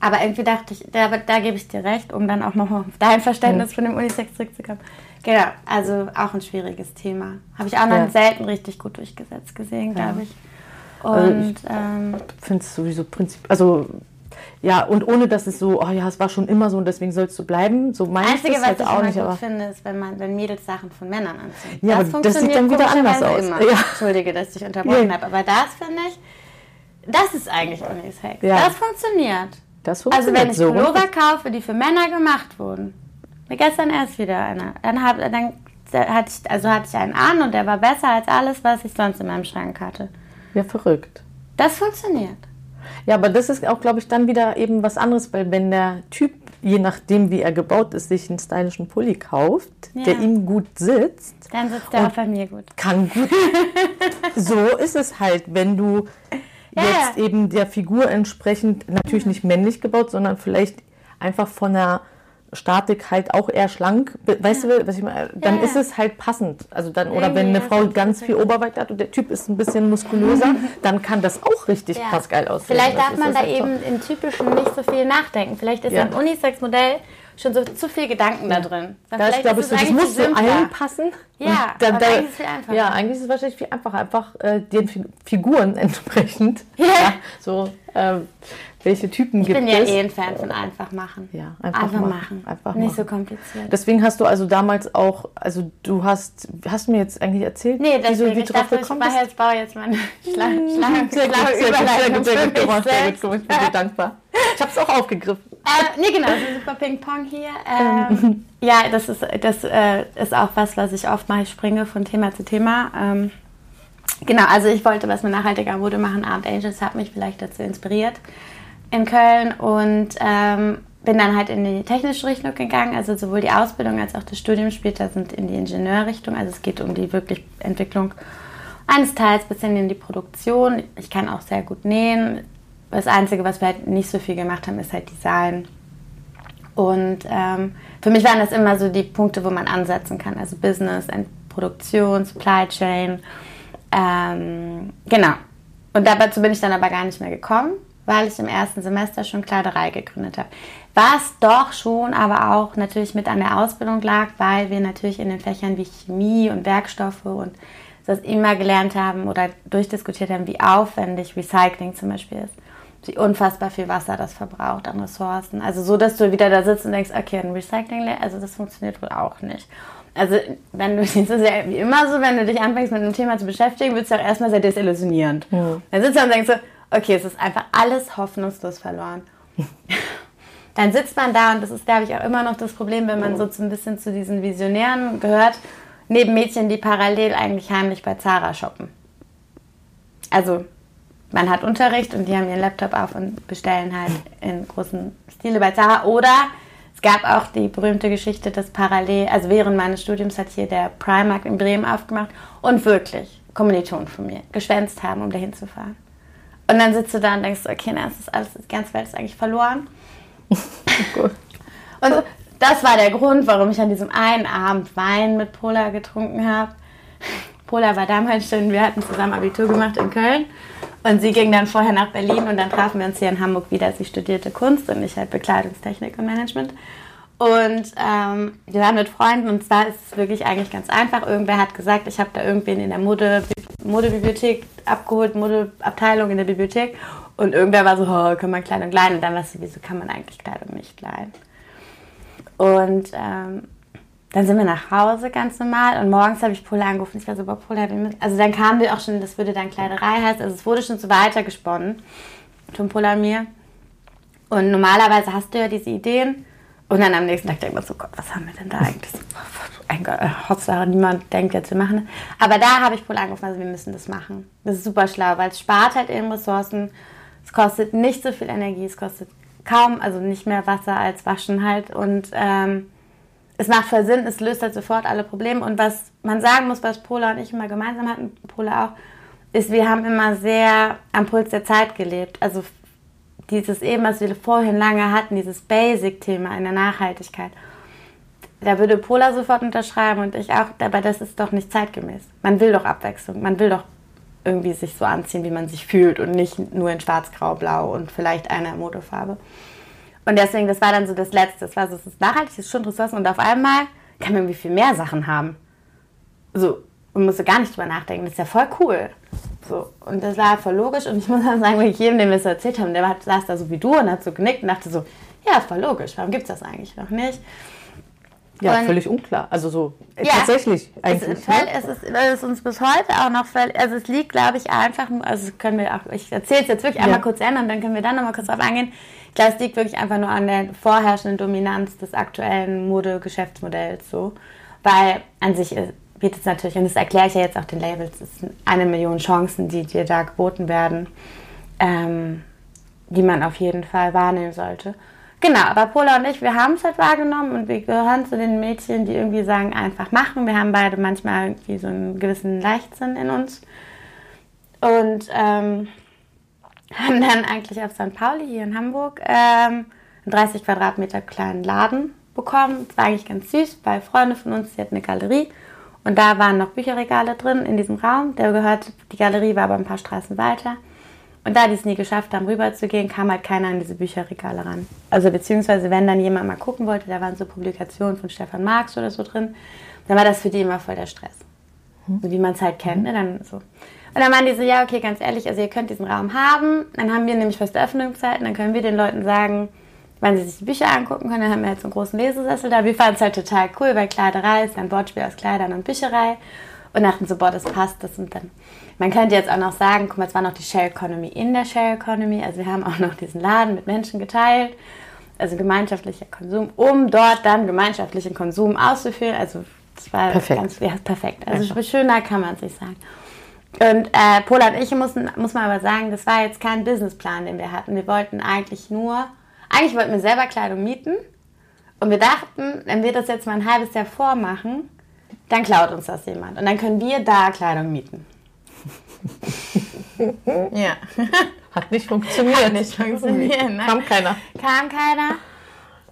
Aber irgendwie dachte ich, da, da gebe ich dir recht, um dann auch nochmal auf dein Hm. Verständnis von dem Unisex zurückzukommen. Genau, also auch ein schwieriges Thema. Habe ich auch noch Ja. selten richtig gut durchgesetzt gesehen, glaube ich. Also Und ich- ähm, finde es sowieso prinzip, also ja, und ohne dass es so, oh ja, es war schon immer so und deswegen soll es so bleiben, so meine ich Einzige, das was halt ich auch immer nicht, gut finde, ist, wenn man, wenn Mädels Sachen von Männern anziehen. Ja, aber das sieht dann wieder anders aus. Immer. Ja. Entschuldige, dass ich dich unterbrochen Ja. habe, aber das finde ich, das ist eigentlich Unisex. Ja. Das funktioniert. das Also funktioniert wenn ich so. Pullover kaufe, die für Männer gemacht wurden, gestern erst wieder einer, dann hab, dann hatte ich, also hatte ich einen an und der war besser als alles, was ich sonst in meinem Schrank hatte. Ja, verrückt. Das funktioniert. Ja, aber das ist auch, glaube ich, dann wieder eben was anderes, weil wenn der Typ, je nachdem wie er gebaut ist, sich einen stylischen Pulli kauft, Ja. der ihm gut sitzt, Dann sitzt Und- auch bei mir gut. kann gut. so ist es halt, wenn du Ja, jetzt ja. eben der Figur entsprechend natürlich nicht männlich gebaut, sondern vielleicht einfach von der Statik halt auch eher schlank. Weißt du, was ich meine? Dann Ja, ist ja. es halt passend. Also dann, oder wenn eine ist Frau ganz viel Oberweite hat und der Typ ist ein bisschen muskulöser, dann kann das auch richtig Ja. krass geil aussehen. Vielleicht Das darf ist man da halt so. eben im Typischen nicht so viel nachdenken. Vielleicht ist Ja. ein Unisex-Modell schon so zu viel Gedanken da drin. Da ist, glaube ich, so, das muss zu allen passen. Ja, Und da, aber da, eigentlich ist es viel einfacher. Ja, eigentlich ist es wahrscheinlich viel einfacher, einfach äh, den Fi- Figuren entsprechend. Ja. so, ähm, welche Typen Ich gibt bin ja es? eh ein Fan von einfach machen. Ja, einfach einfach machen. machen. Einfach nicht machen. so kompliziert. Deswegen hast du also damals auch, also du hast, hast du mir jetzt eigentlich erzählt, nee, wie, deswegen, wie ich du drauf ich gekommen bist? jetzt, baue jetzt meine Schlange, Schlange, Sehr gut, Schlange sehr gut, sehr gut, sehr gut mich gemacht, sehr gut gemacht, ich bin dir dankbar. Ich habe es auch aufgegriffen. Äh, nee, genau, so super Ping-Pong hier. Ähm, ja, das ist, das äh, ist auch was, was ich oft mache. Ich springe von Thema zu Thema. Ähm, genau, also ich wollte was mit nachhaltiger Mode machen. Art Angels hat mich vielleicht dazu inspiriert in Köln. Und ähm, bin dann halt in die technische Richtung gegangen, also sowohl die Ausbildung als auch das Studium später sind in die Ingenieurrichtung. Also es geht um die wirklich Entwicklung eines Teils bis hin in die Produktion. Ich kann auch sehr gut nähen. Das Einzige, was wir halt nicht so viel gemacht haben, ist halt Design. Und ähm, für mich waren das immer so die Punkte, wo man ansetzen kann. Also Business, Produktion, Supply Chain. Ähm, genau. Und dazu bin ich dann aber gar nicht mehr gekommen, weil ich im ersten Semester schon Kleiderei gegründet habe. Was doch schon aber auch natürlich mit an der Ausbildung lag, weil wir natürlich in den Fächern wie Chemie und Werkstoffe und das immer gelernt haben oder durchdiskutiert haben, wie aufwendig Recycling zum Beispiel ist. Wie unfassbar viel Wasser das verbraucht an Ressourcen. Also so, dass du wieder da sitzt und denkst, okay, ein Recycling, also das funktioniert wohl auch nicht. Also wenn du, das ist ja wie immer so, wenn du dich anfängst mit einem Thema zu beschäftigen, wird es ja auch erstmal sehr desillusionierend. Mhm. Dann sitzt du und denkst so, okay, es ist einfach alles hoffnungslos verloren. dann sitzt man da und das ist, glaube ich, auch immer noch das Problem, wenn man so ein bisschen zu diesen Visionären gehört, neben Mädchen, die parallel eigentlich heimlich bei Zara shoppen. Also man hat Unterricht und die haben ihren Laptop auf und bestellen halt in großen Stile bei Zara. Oder es gab auch die berühmte Geschichte, dass parallel, also während meines Studiums hat hier der Primark in Bremen aufgemacht und wirklich Kommilitonen von mir geschwänzt haben, um dahin zu fahren. Und dann sitzt du da und denkst, okay, na, das ist alles, die ganze Welt ist eigentlich verloren. Gut. Und das war der Grund, warum ich an diesem einen Abend Wein mit Pola getrunken habe. Pola war damals schon, wir hatten zusammen Abitur gemacht in Köln. Und sie ging dann vorher nach Berlin und dann trafen wir uns hier in Hamburg wieder. Sie studierte Kunst und ich halt Bekleidungstechnik und Management. Und ähm, wir waren mit Freunden und zwar ist es wirklich eigentlich ganz einfach. Irgendwer hat gesagt, ich habe da irgendwen in der Mode, Modebibliothek abgeholt, Modeabteilung in der Bibliothek. Und irgendwer war so, oh, kann man Kleidung leihen? Und dann war so, wieso kann man eigentlich Kleidung nicht leihen? Und ähm, dann sind wir nach Hause ganz normal und morgens habe ich Pola angerufen. Ich war so, boah, Pola, also dann kamen wir auch schon, das würde dann Kleiderei heißen. Also es wurde schon so weiter gesponnen von Pola und mir. Und normalerweise hast du ja diese Ideen und dann am nächsten Tag denkt man so, Gott, was haben wir denn da eigentlich? Ein Gott, äh, Hauptsache niemand denkt jetzt, wir machen das. Aber da habe ich Pola angerufen, also wir müssen das machen. Das ist super schlau, weil es spart halt eben Ressourcen. Es kostet nicht so viel Energie, es kostet kaum, also nicht mehr Wasser als Waschen halt. Und ähm, es macht voll Sinn, es löst halt sofort alle Probleme. Und was man sagen muss, was Pola und ich immer gemeinsam hatten, Pola auch, ist, wir haben immer sehr am Puls der Zeit gelebt. Also dieses eben, was wir vorhin lange hatten, dieses Basic-Thema in der Nachhaltigkeit. Da würde Pola sofort unterschreiben und ich auch, aber das ist doch nicht zeitgemäß. Man will doch Abwechslung, man will doch irgendwie sich so anziehen, wie man sich fühlt und nicht nur in schwarz, grau, blau und vielleicht eine Modefarbe. Und deswegen, das war dann so das Letzte. Das war so, es ist nachhaltig, es ist schon Ressourcen und auf einmal kann man irgendwie viel mehr Sachen haben. So, und musste gar nicht drüber nachdenken. Das ist ja voll cool. So, und das war voll logisch und ich muss dann sagen, wenn ich jedem, dem wir es erzählt haben, der saß da so wie du und hat so genickt und dachte so, ja, voll logisch, warum gibt es das eigentlich noch nicht? Ja, und völlig unklar. Also so ja, tatsächlich eigentlich. Es ist, ne? es, ist, es ist uns bis heute auch noch völlig, also es liegt, glaube ich, einfach nur, also können wir auch, ich erzähle es jetzt wirklich einmal kurz ändern und dann können wir dann nochmal kurz drauf eingehen. Ich glaube, es liegt wirklich einfach nur an der vorherrschenden Dominanz des aktuellen Modegeschäftsmodells so. Weil an sich bietet es natürlich, und das erkläre ich ja jetzt auch den Labels, es sind eine Million Chancen, die dir da geboten werden, ähm, die man auf jeden Fall wahrnehmen sollte. Genau, aber Pola und ich, wir haben es halt wahrgenommen und wir gehören zu den Mädchen, die irgendwie sagen, einfach machen. Wir haben beide manchmal irgendwie so einen gewissen Leichtsinn in uns. Und ähm, haben dann eigentlich auf St. Pauli hier in Hamburg ähm, einen 30 Quadratmeter kleinen Laden bekommen. Das war eigentlich ganz süß, weil Freunde von uns, die hatten eine Galerie und da waren noch Bücherregale drin in diesem Raum. Der gehört, die Galerie war aber ein paar Straßen weiter. Und da die es nie geschafft haben, rüberzugehen, kam halt keiner an diese Bücherregale ran. Also beziehungsweise, wenn dann jemand mal gucken wollte, da waren so Publikationen von Stefan Marx oder so drin, dann war das für die immer voll der Stress. Hm. So wie man es halt kennt, ne? Dann so. Und dann waren die so, ja, okay, ganz ehrlich, also ihr könnt diesen Raum haben. Dann haben wir nämlich feste Öffnungszeiten, dann können wir den Leuten sagen, wann sie sich die Bücher angucken können. Dann haben wir jetzt einen großen Lesesessel da. Wir fanden es halt total cool, weil Kleiderei ist ein Wortspiel aus Kleidern und Bücherei. Und dachten so, boah, das passt, das und dann man könnte jetzt auch noch sagen, guck mal, es war noch die Share Economy in der Share Economy. Also wir haben auch noch diesen Laden mit Menschen geteilt, also gemeinschaftlicher Konsum, um dort dann gemeinschaftlichen Konsum auszuführen. Also das war perfekt. ganz ja, perfekt. Also Einfach. schöner kann man es nicht sagen. Und äh, Paula und ich mussten, muss man aber sagen, das war jetzt kein Businessplan, den wir hatten. Wir wollten eigentlich nur eigentlich wollten wir selber Kleidung mieten. Und wir dachten, wenn wir das jetzt mal ein halbes Jahr vormachen, dann klaut uns das jemand. Und dann können wir da Kleidung mieten. ja. Hat nicht funktioniert. Hat nicht funktioniert. Ne? Kam keiner. Kam keiner.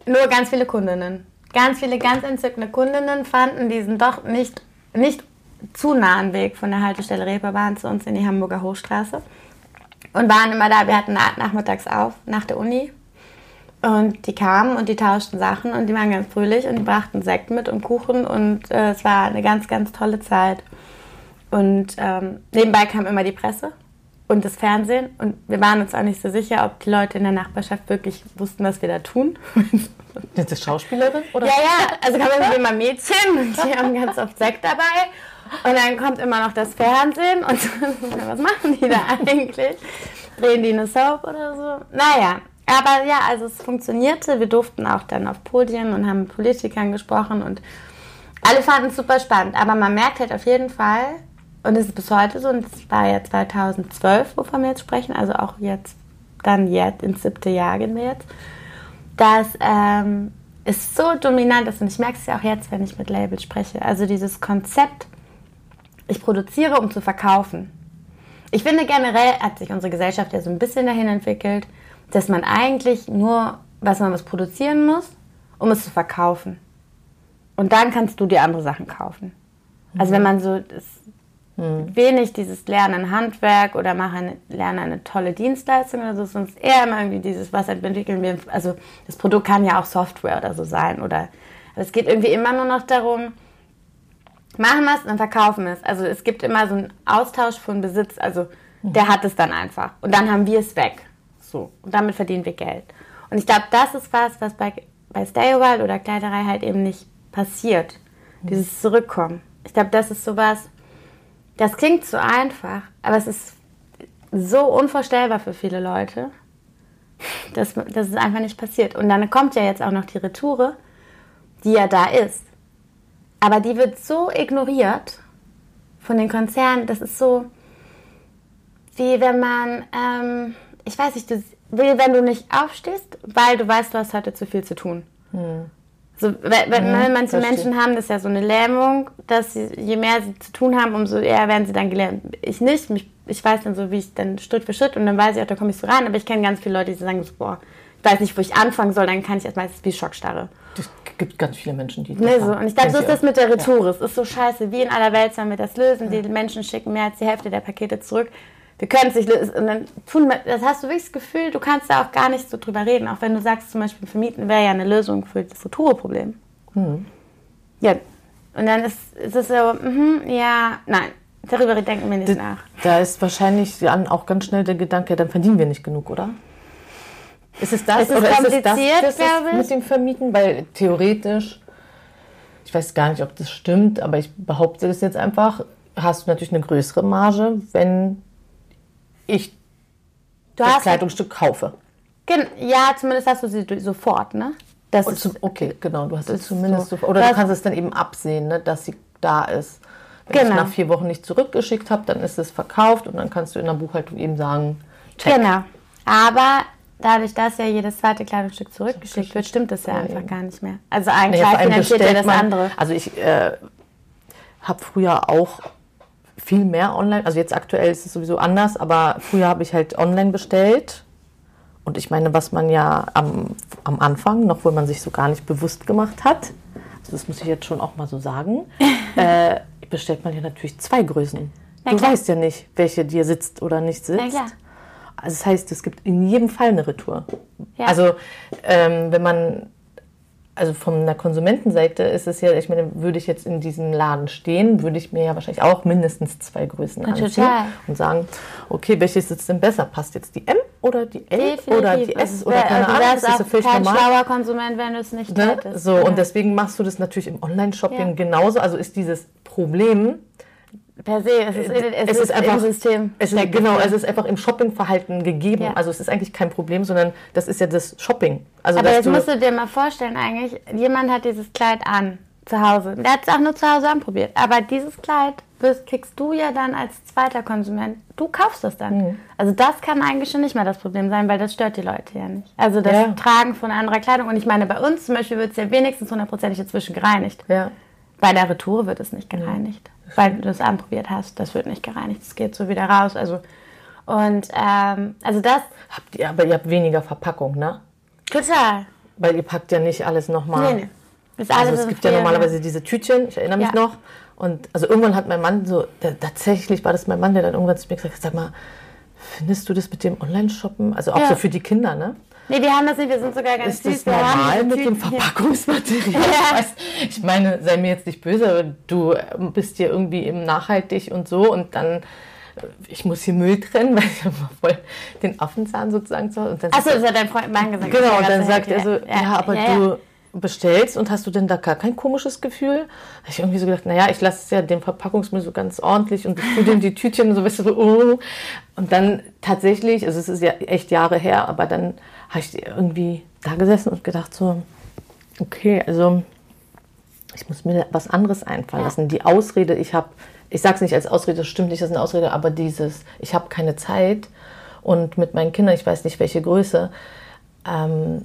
Nur ganz viele Kundinnen. Ganz viele ganz entzückende Kundinnen fanden diesen doch nicht, nicht zu nahen Weg von der Haltestelle Reeperbahn zu uns in die Hamburger Hochstraße und waren immer da. Wir hatten nachmittags auf nach der Uni und die kamen und die tauschten Sachen und die waren ganz fröhlich und die brachten Sekt mit und Kuchen und äh, es war eine ganz, ganz tolle Zeit. Und ähm, nebenbei kam immer die Presse und das Fernsehen und wir waren uns auch nicht so sicher, ob die Leute in der Nachbarschaft wirklich wussten, was wir da tun. Sind das Schauspielerin? Oder? Ja, ja, also kamen immer Mädchen und die haben ganz oft Sekt dabei und dann kommt immer noch das Fernsehen und was machen die da eigentlich? Drehen die eine Soap oder so? Naja, aber ja, also es funktionierte. Wir durften auch dann auf Podien und haben mit Politikern gesprochen und alle fanden es super spannend. Aber man merkt halt auf jeden Fall, und es ist bis heute so, und es war ja 2012, wovon wir jetzt sprechen, also auch jetzt, dann jetzt, ins siebte Jahr gehen wir jetzt, dass ähm, es so dominant ist, und ich merke es ja auch jetzt, wenn ich mit Labels spreche, also dieses Konzept, ich produziere, um zu verkaufen. Ich finde generell hat sich unsere Gesellschaft ja so ein bisschen dahin entwickelt, dass man eigentlich nur, was man was produzieren muss, um es zu verkaufen. Und dann kannst du dir andere Sachen kaufen. Also wenn man so das, mhm. wenig dieses Lernen Handwerk oder machen lernen eine tolle Dienstleistung oder so, sonst eher immer irgendwie dieses, was entwickeln wir. Also das Produkt kann ja auch Software oder so sein oder es geht irgendwie immer nur noch darum, machen wir es und verkaufen wir es. Also es gibt immer so einen Austausch von Besitz. Also der hat es dann einfach und dann haben wir es weg. So und damit verdienen wir Geld. Und ich glaube, das ist was, was bei, bei Stay Wild oder Kleiderei halt eben nicht passiert. Mhm. Dieses Zurückkommen. Ich glaube, das ist sowas, das klingt so einfach, aber es ist so unvorstellbar für viele Leute, dass, dass es einfach nicht passiert. Und dann kommt ja jetzt auch noch die Retoure, die ja da ist. Aber die wird so ignoriert von den Konzernen, das ist so wie wenn man, ähm, ich weiß nicht, wie wenn du nicht aufstehst, weil du weißt, du hast heute zu viel zu tun. Hm. So, wenn, wenn mhm, manche Menschen haben das ja so eine Lähmung, dass sie, je mehr sie zu tun haben, umso eher werden sie dann gelähmt. Ich nicht, mich, ich weiß dann so, wie ich dann Schritt für Schritt und dann weiß ich auch, da komme ich so rein, aber ich kenne ganz viele Leute, die sagen so, boah, ich weiß nicht, wo ich anfangen soll, dann kann ich erst meistens wie Schockstarre. Das gibt ganz viele Menschen, die das nee, so. Und ich glaube, so ist das mit der Retour. Es ist so scheiße. Wie in aller Welt sollen wir das lösen? Die Menschen schicken mehr als die Hälfte der Pakete zurück. Wir können es nicht. Und dann tun wir, das hast du wirklich das Gefühl, du kannst da auch gar nicht so drüber reden. Auch wenn du sagst, zum Beispiel vermieten wäre ja eine Lösung für das Retoureproblem. Hm. Ja. Und dann ist, ist es so, mm, ja, nein. Darüber denken wir nicht da, nach. Da ist wahrscheinlich auch ganz schnell der Gedanke, dann verdienen wir nicht genug, oder? Ist es das? Es ist oder kompliziert, ist es das, das mit dem Vermieten? Weil theoretisch, ich weiß gar nicht, ob das stimmt, aber ich behaupte das jetzt einfach, hast du natürlich eine größere Marge, wenn ich du das Kleidungsstück kaufe. Ja, zumindest hast du sie sofort, ne? Das ist, okay, genau, du hast sie zumindest so, sofort. Oder du kannst es dann eben absehen, ne, dass sie da ist. Wenn genau. ich nach vier Wochen nicht zurückgeschickt habe, dann ist es verkauft und dann kannst du in der Buchhaltung eben sagen, check. Genau. Aber dadurch, dass ja jedes zweite Kleidungsstück zurückgeschickt wird, stimmt das ja, ja einfach gar nicht mehr. Also eigentlich naja, finanziert ja das andere. Also ich äh, habe früher auch viel mehr online, also jetzt aktuell ist es sowieso anders, aber früher habe ich halt online bestellt. Und ich meine, was man ja am, am Anfang, noch wo man sich so gar nicht bewusst gemacht hat, also das muss ich jetzt schon auch mal so sagen, äh, bestellt man ja natürlich zwei Größen. Na du klar. weißt ja nicht, welche dir sitzt oder nicht sitzt. Also das heißt, es gibt in jedem Fall eine Retour. Ja. Also ähm, wenn man, also von der Konsumentenseite ist es ja, ich meine, würde ich jetzt in diesem Laden stehen, würde ich mir ja wahrscheinlich auch mindestens zwei Größen ja, anziehen total. und sagen, okay, welches sitzt denn besser? Passt jetzt die M oder die L Definitiv. oder die S oder keine Ahnung? Das ist ja kein normal. schlauer Konsument, wenn du es nicht ne? hättest. So, ja. und deswegen machst du das natürlich im Online-Shopping genauso. Also ist dieses Problem, per se. Es ist, äh, es, es ist, ist einfach, im System. Es ist, genau, es ist einfach im Shoppingverhalten gegeben. Ja. Also es ist eigentlich kein Problem, sondern das ist ja das Shopping. Also, Aber jetzt musst du dir mal vorstellen, eigentlich, jemand hat dieses Kleid an. zu Hause. Der hat es auch nur zu Hause anprobiert. Aber dieses Kleid wirst, kriegst du ja dann als zweiter Konsument. Du kaufst das dann. Mhm. Also das kann eigentlich schon nicht mehr das Problem sein, weil das stört die Leute ja nicht. Also das ja. Tragen von anderer Kleidung. Und ich meine, bei uns zum Beispiel wird es ja wenigstens hundertprozentig inzwischen gereinigt. Ja. Bei der Retour wird es nicht gereinigt. Ja, weil du das anprobiert hast. Das wird nicht gereinigt. Es geht so wieder raus. Also und ähm, also das. Habt ihr, aber ihr habt weniger Verpackung, ne? Total. Weil ihr packt ja nicht alles nochmal. Nee, nee. Das also es gibt ja normalerweise diese Tütchen, ich erinnere mich ja. noch. Und also irgendwann hat mein Mann so, der, tatsächlich war das mein Mann, der dann irgendwann zu mir gesagt hat, sag mal, findest du das mit dem Online-Shoppen? Also auch ja. so für die Kinder, ne? Nee, wir haben das nicht, wir sind sogar ganz ist süß. Ist das normal mit dem Verpackungsmaterial? Ja. Ich meine, sei mir jetzt nicht böse, du bist hier irgendwie im nachhaltig und so und dann ich muss hier Müll trennen, weil ich habe voll den Affenzahn sozusagen zu. Achso, das hat dein Freund Mann gesagt. Genau, und dann sagt er so, ja, ja aber ja, du bestellst und hast du denn da gar kein komisches Gefühl? Da habe ich irgendwie so gedacht, naja, ich lasse ja den Verpackungsmüll so ganz ordentlich und tu dem die Tütchen und so, weißt du, so, oh. Und dann tatsächlich, also es ist ja echt Jahre her, aber dann habe ich irgendwie da gesessen und gedacht so, okay, also ich muss mir was anderes einfallen lassen. Die Ausrede, ich habe ich sage es nicht als Ausrede, das stimmt nicht, das ist eine Ausrede, aber dieses, ich habe keine Zeit und mit meinen Kindern, ich weiß nicht welche Größe, ähm,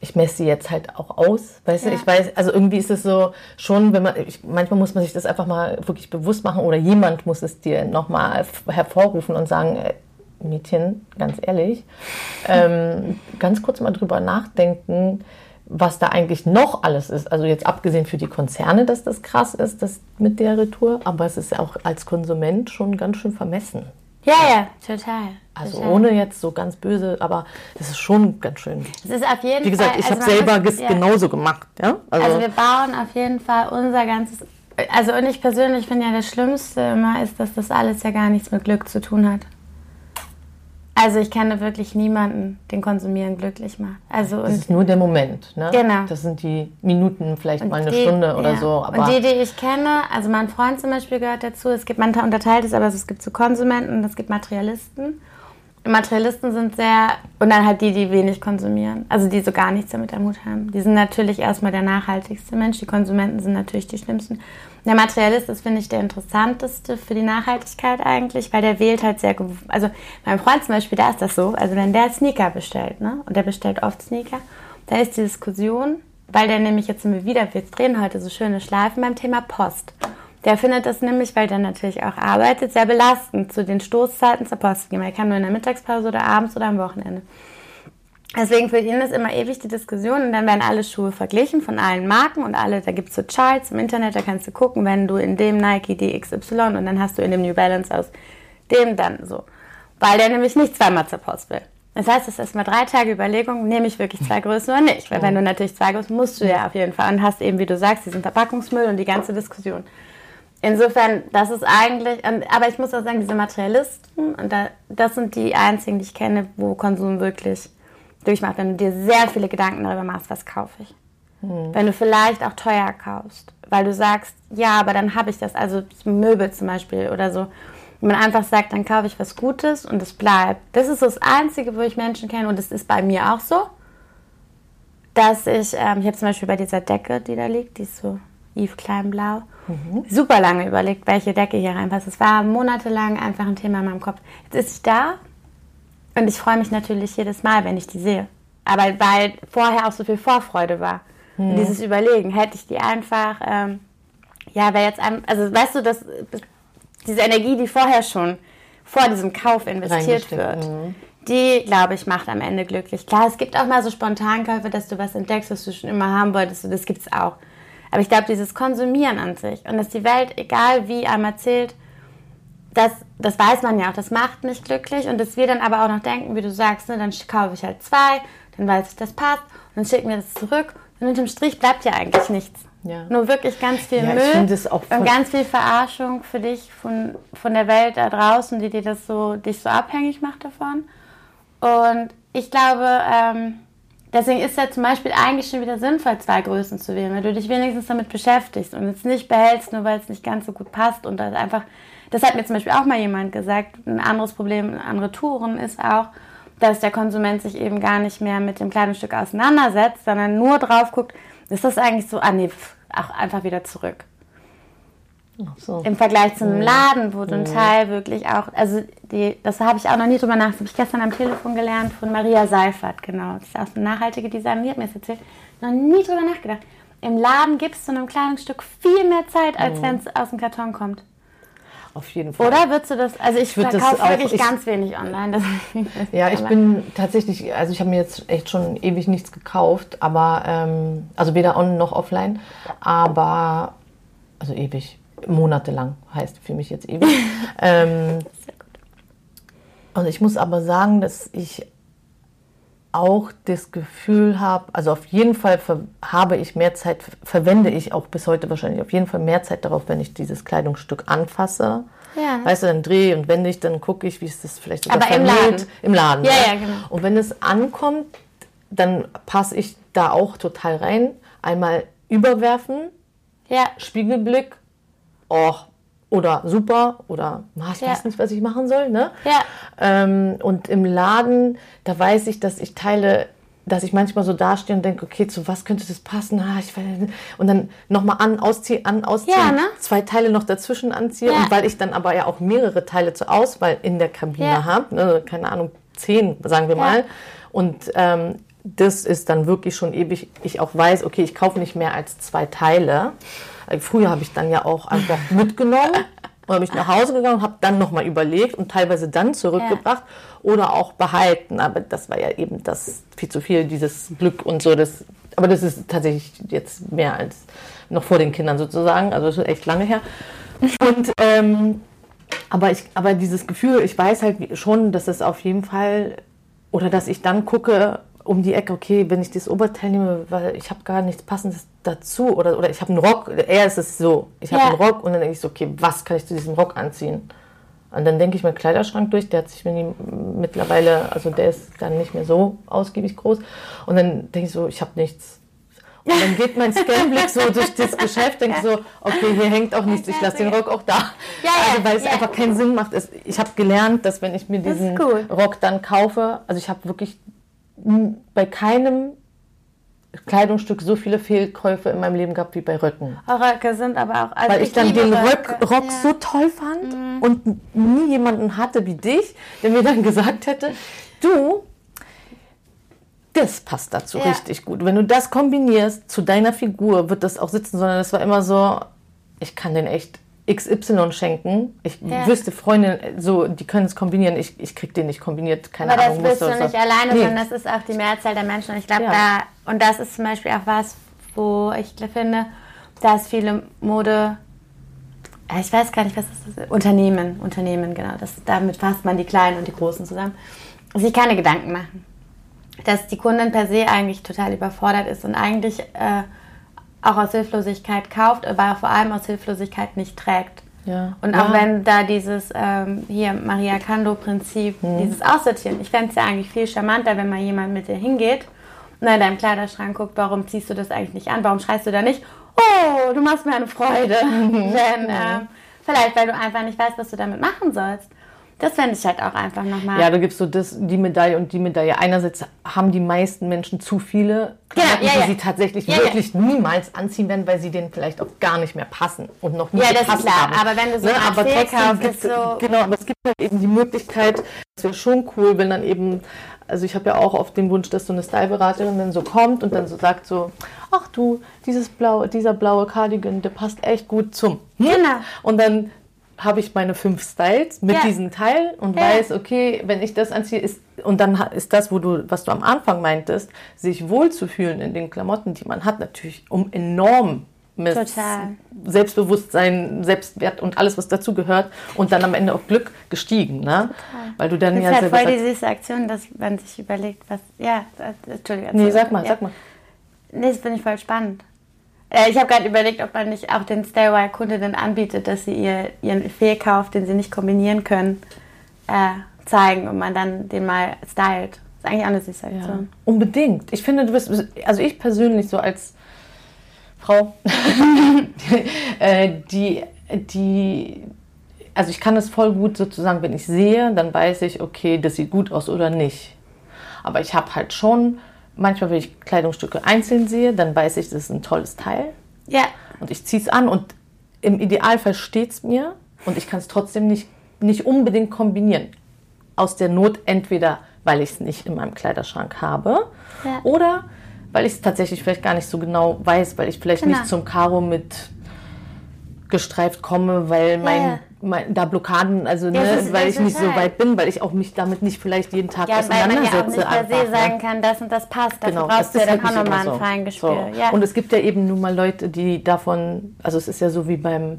ich messe sie jetzt halt auch aus, weißt ja. du, ich weiß, also irgendwie ist es so schon, wenn man, ich, manchmal muss man sich das einfach mal wirklich bewusst machen oder jemand muss es dir nochmal hervorrufen und sagen, äh, Mädchen, ganz ehrlich, ähm, ganz kurz mal drüber nachdenken, was da eigentlich noch alles ist. Also jetzt abgesehen für die Konzerne, dass das krass ist, das mit der Retour, aber es ist ja auch als Konsument schon ganz schön vermessen. Ja, ja, total. Also total. ohne jetzt so ganz böse, aber das ist schon ganz schön. Es ist auf jeden Wie gesagt, Fall, ich also habe selber es ja. genauso gemacht. Ja? Also, also wir bauen auf jeden Fall unser ganzes also und ich persönlich finde ja das Schlimmste immer ist, dass das alles ja gar nichts mit Glück zu tun hat. Also ich kenne wirklich niemanden, den Konsumieren glücklich macht. Also das ist nur der Moment, ne? Genau. Das sind die Minuten, vielleicht mal eine die, Stunde oder ja. so. und die, die ich kenne, also mein Freund zum Beispiel gehört dazu. Es gibt, man unterteilt es, aber es gibt so Konsumenten und es gibt Materialisten. Materialisten sind sehr, und dann halt die, die wenig konsumieren. Also die so gar nichts damit am Hut haben. Die sind natürlich erstmal der nachhaltigste Mensch. Die Konsumenten sind natürlich die schlimmsten. Der Materialist ist, finde ich, der interessanteste für die Nachhaltigkeit eigentlich, weil der wählt halt sehr, also mein Freund zum Beispiel, da ist das so, also wenn der Sneaker bestellt, ne, und der bestellt oft Sneaker, da ist die Diskussion, weil der nämlich jetzt wir wieder, wir drehen heute so schöne Schleifen beim Thema Post. Der findet das nämlich, weil der natürlich auch arbeitet, sehr belastend, zu den Stoßzeiten zur Post gehen. Er kann nur in der Mittagspause oder abends oder am Wochenende. Deswegen für ihn ist immer ewig die Diskussion und dann werden alle Schuhe verglichen von allen Marken und alle, da gibt es so Charts im Internet, da kannst du gucken, wenn du in dem Nike die XY und dann hast du in dem New Balance aus dem dann so. Weil der nämlich nicht zweimal zur Post will. Das heißt, es ist erstmal drei Tage Überlegung, nehme ich wirklich zwei Größen oder nicht? Weil wenn du natürlich zwei Größen musst du ja auf jeden Fall und hast eben, wie du sagst, diesen Verpackungsmüll und die ganze Diskussion. Insofern, das ist eigentlich, aber ich muss auch sagen, diese Materialisten, und das sind die einzigen, die ich kenne, wo Konsum wirklich durchmacht, wenn du dir sehr viele Gedanken darüber machst, was kaufe ich. Hm. Wenn du vielleicht auch teuer kaufst, weil du sagst, ja, aber dann habe ich das, also Möbel zum Beispiel oder so. Wenn man einfach sagt, dann kaufe ich was Gutes und es bleibt. Das ist das Einzige, wo ich Menschen kenne und das ist bei mir auch so, dass ich, ähm, ich habe zum Beispiel bei dieser Decke, die da liegt, die ist so Yves Klein Blau, mhm. super lange überlegt, welche Decke hier reinpasst. Es war monatelang einfach ein Thema in meinem Kopf. Jetzt ist sie da und ich freue mich natürlich jedes Mal, wenn ich die sehe. Aber weil vorher auch so viel Vorfreude war. Mhm. Und dieses Überlegen, hätte ich die einfach, ähm, ja, wäre jetzt, ein, also weißt du, dass diese Energie, die vorher schon vor diesem Kauf investiert wird, mhm. die, glaube ich, macht am Ende glücklich. Klar, es gibt auch mal so Spontankäufe, dass du was entdeckst, was du schon immer haben wolltest, das gibt es auch. Aber ich glaube, dieses Konsumieren an sich und dass die Welt, egal wie einem erzählt, das, das weiß man ja auch, das macht nicht glücklich und dass wir dann aber auch noch denken, wie du sagst, ne, dann kaufe ich halt zwei, dann weiß ich, das passt und dann schicken wir das zurück und unterm Strich bleibt ja eigentlich nichts. Ja. Nur wirklich ganz viel ja, Müll und ganz viel Verarschung für dich von, von der Welt da draußen, die dir das so, dich so abhängig macht davon. Und ich glaube, ähm, Deswegen ist ja zum Beispiel eigentlich schon wieder sinnvoll, zwei Größen zu wählen, weil du dich wenigstens damit beschäftigst und es nicht behältst, nur weil es nicht ganz so gut passt. Und das einfach, das hat mir zum Beispiel auch mal jemand gesagt, ein anderes Problem, andere Touren ist auch, dass der Konsument sich eben gar nicht mehr mit dem Kleidungsstück auseinandersetzt, sondern nur drauf guckt, ist das eigentlich so, ah nee, auch einfach wieder zurück. So. Im Vergleich zu einem Laden, wo du ein Teil wirklich auch, also die, das habe ich auch noch nie drüber nachgedacht, das habe ich gestern am Telefon gelernt von Maria Seifert, genau. Das ist auch eine nachhaltige Design, die hat mir das erzählt. Noch nie drüber nachgedacht. Im Laden gibst du einem Kleidungsstück viel mehr Zeit, als wenn es aus dem Karton kommt. Auf jeden Fall. Oder würdest du das, also ich, das verkaufe auch- wirklich ich- ganz wenig online. Ja, ich bin tatsächlich, also ich habe mir jetzt echt schon ewig nichts gekauft, aber ähm, also weder on noch offline, aber also ewig, monatelang heißt für mich jetzt ewig. ähm, und ich muss aber sagen, dass ich auch das Gefühl habe, also auf jeden Fall habe ich mehr Zeit, verwende ich auch bis heute wahrscheinlich auf jeden Fall mehr Zeit darauf, wenn ich dieses Kleidungsstück anfasse. Ja. Weißt du, dann drehe und wende ich, dann gucke ich, wie ist das vielleicht sogar Aber im. Laden. Im Laden. Ja, ne? ja, genau. Und wenn es ankommt, dann passe ich da auch total rein. Einmal überwerfen, ja, Spiegelblick, oh, oder super, oder ich Ja. weiß nicht, was ich machen soll. Ne? ja, Ähm, und im Laden, da weiß ich, dass ich Teile, dass ich manchmal so dastehe und denke, okay, zu was könnte das passen? Ah, ich weiß, nicht. und dann nochmal an, ausziehen, an, ausziehen, Ja, ne? zwei Teile noch dazwischen anziehe. Und weil ich dann aber ja auch mehrere Teile zur Auswahl in der Kabine habe, ne, keine Ahnung, zehn, sagen wir mal. Und ähm, das ist dann wirklich schon ewig, ich auch weiß, okay, ich kaufe nicht mehr als zwei Teile. Äh, Früher habe ich dann ja auch einfach mitgenommen und habe ich nach Hause gegangen und habe dann nochmal überlegt und teilweise dann zurückgebracht oder auch behalten. Aber das war ja eben das viel zu viel, dieses Glück und so. Das, aber das ist tatsächlich jetzt mehr als noch vor den Kindern sozusagen. Also das ist echt lange her. Und ähm, aber ich, aber dieses Gefühl, ich weiß halt schon, dass es auf jeden Fall oder dass ich dann gucke um die Ecke, okay, wenn ich das Oberteil nehme, weil ich habe gar nichts passendes dazu oder, oder ich habe einen Rock, eher ist es so, ich habe Ja. einen Rock und dann denke ich so, okay, was kann ich zu diesem Rock anziehen? Und dann denke ich meinen Kleiderschrank durch, der hat sich mir mittlerweile, also der ist dann nicht mehr so ausgiebig groß und dann denke ich so, ich habe nichts. Und dann geht mein Scanblick so durch das Geschäft, denke ich so, okay, hier hängt auch nichts, ich lasse den Rock auch da. Ja, also weil es ja. einfach keinen Sinn macht. Ich habe gelernt, dass wenn ich mir diesen cool. Rock dann kaufe, also ich habe wirklich bei keinem Kleidungsstück so viele Fehlkäufe in meinem Leben gehabt wie bei Röcken. Röcke sind aber auch. Also Weil ich, dann liebe den Röcke. Rock, Ja. Mhm. so toll fand und nie jemanden hatte wie dich, der mir dann gesagt hätte, du, das passt dazu Ja. richtig gut. Wenn du das kombinierst zu deiner Figur, wird das auch sitzen, sondern es war immer so, ich kann den echt XY schenken. Ich Ja. wüsste, Freundinnen, so, die können es kombinieren. Ich, ich krieg den nicht kombiniert. Keine Aber das Ahnung. bist du Muster oder nicht so. alleine, Nee. sondern das ist auch die Mehrzahl der Menschen. Und ich glaube, Ja. da, und das ist zum Beispiel auch was, wo ich finde, dass viele Mode, äh, ich weiß gar nicht, was das ist, Unternehmen, Unternehmen, genau, das, damit fasst man die Kleinen und die Großen zusammen, sich keine Gedanken machen. Dass die Kundin per se eigentlich total überfordert ist und eigentlich äh, auch aus Hilflosigkeit kauft, aber vor allem aus Hilflosigkeit nicht trägt. Ja. Und auch Ja. wenn da dieses ähm, hier Maria Kando-Prinzip, Mhm. dieses Aussortieren, ich fände es ja eigentlich viel charmanter, wenn mal jemand mit dir hingeht und in deinem Kleiderschrank guckt, warum ziehst du das eigentlich nicht an? Warum schreist du da nicht, oh, du machst mir eine Freude? Denn ähm, vielleicht, weil du einfach nicht weißt, was du damit machen sollst. Das fände ich halt auch einfach nochmal. Ja, da gibst du das, die Medaille und die Medaille. Einerseits haben die meisten Menschen zu viele Klamotten, Genau, ja, ja. die sie tatsächlich Ja, ja. wirklich niemals anziehen werden, weil sie denen vielleicht auch gar nicht mehr passen und noch nie Ja, das ist klar. haben. Aber wenn du so ne? aber trotzdem gibt, so- genau, aber es gibt halt eben die Möglichkeit, das wäre schon cool, wenn dann eben, also ich habe ja auch oft den Wunsch, dass so eine Styleberaterin dann so kommt und dann so sagt so, ach du, dieses blaue, dieser blaue Cardigan, der passt echt gut zum. Hm? Genau. Und dann habe ich meine fünf Styles mit Ja. diesen Teil und Ja. weiß, okay, wenn ich das anziehe, ist und dann ist das, wo du, was du am Anfang meintest, sich wohlzufühlen in den Klamotten, die man hat, natürlich um enorm. Selbstbewusstsein, Selbstwert und alles, was dazu gehört und dann am Ende auch Glück gestiegen, ne? Weil du dann das ja ist halt voll die süße Aktion, dass man sich überlegt, was. Ja, Entschuldigung. nee, sag mal, ja. sag mal. Nee, das finde ich voll spannend. Äh, ich habe gerade überlegt, ob man nicht auch den Staywire-Kundinnen anbietet, dass sie ihr, ihren Fehlkauf, den sie nicht kombinieren können, äh, zeigen und man dann den mal stylt. Das ist eigentlich auch eine süße Ja, Aktion. unbedingt. Ich finde, du bist, also ich persönlich so als Frau, äh, die, die, also ich kann es voll gut sozusagen, wenn ich sehe, dann weiß ich, okay, das sieht gut aus oder nicht. Aber ich habe halt schon, manchmal, wenn ich Kleidungsstücke einzeln sehe, dann weiß ich, das ist ein tolles Teil. Ja, und ich ziehe es an und im Idealfall steht es mir und ich kann es trotzdem nicht, nicht unbedingt kombinieren. Aus der Not entweder, weil ich es nicht in meinem Kleiderschrank habe Ja. oder weil ich es tatsächlich vielleicht gar nicht so genau weiß, weil ich vielleicht Genau. nicht zum Karo mit gestreift komme, weil mein, Ja. Da Blockaden, also ne, ist- weil ich nicht so halt- weit bin, weil ich auch mich damit nicht vielleicht jeden Tag Ja, weil man ja auch auseinandersetze. nicht per se ne? sagen kann, das und das passt. Dafür Genau, brauchst das du ja dann auch nochmal ein so. Feingespür. So. Ja. Und es gibt ja eben nun mal Leute, die davon, also es ist ja so wie beim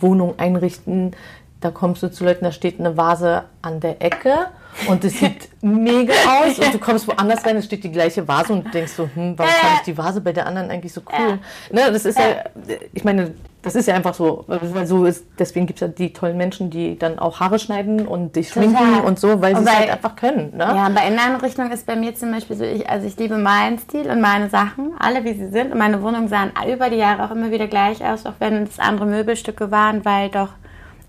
Wohnung einrichten, da kommst du zu Leuten, da steht eine Vase an der Ecke und es sieht mega aus und du kommst woanders rein, es steht die gleiche Vase und du denkst so, hm, warum fand ich die Vase bei der anderen eigentlich so cool? Ne, das ist ja, ich meine, das ist ja einfach so, weil so ist, deswegen gibt es ja die tollen Menschen, die dann auch Haare schneiden und dich schminken und so, weil sie es halt einfach können. Ne? Ja, bei Inneneinrichtung ist bei mir zum Beispiel so, ich, also ich liebe meinen Stil und meine Sachen, alle wie sie sind. Und meine Wohnungen sahen über die Jahre auch immer wieder gleich aus, auch wenn es andere Möbelstücke waren, weil doch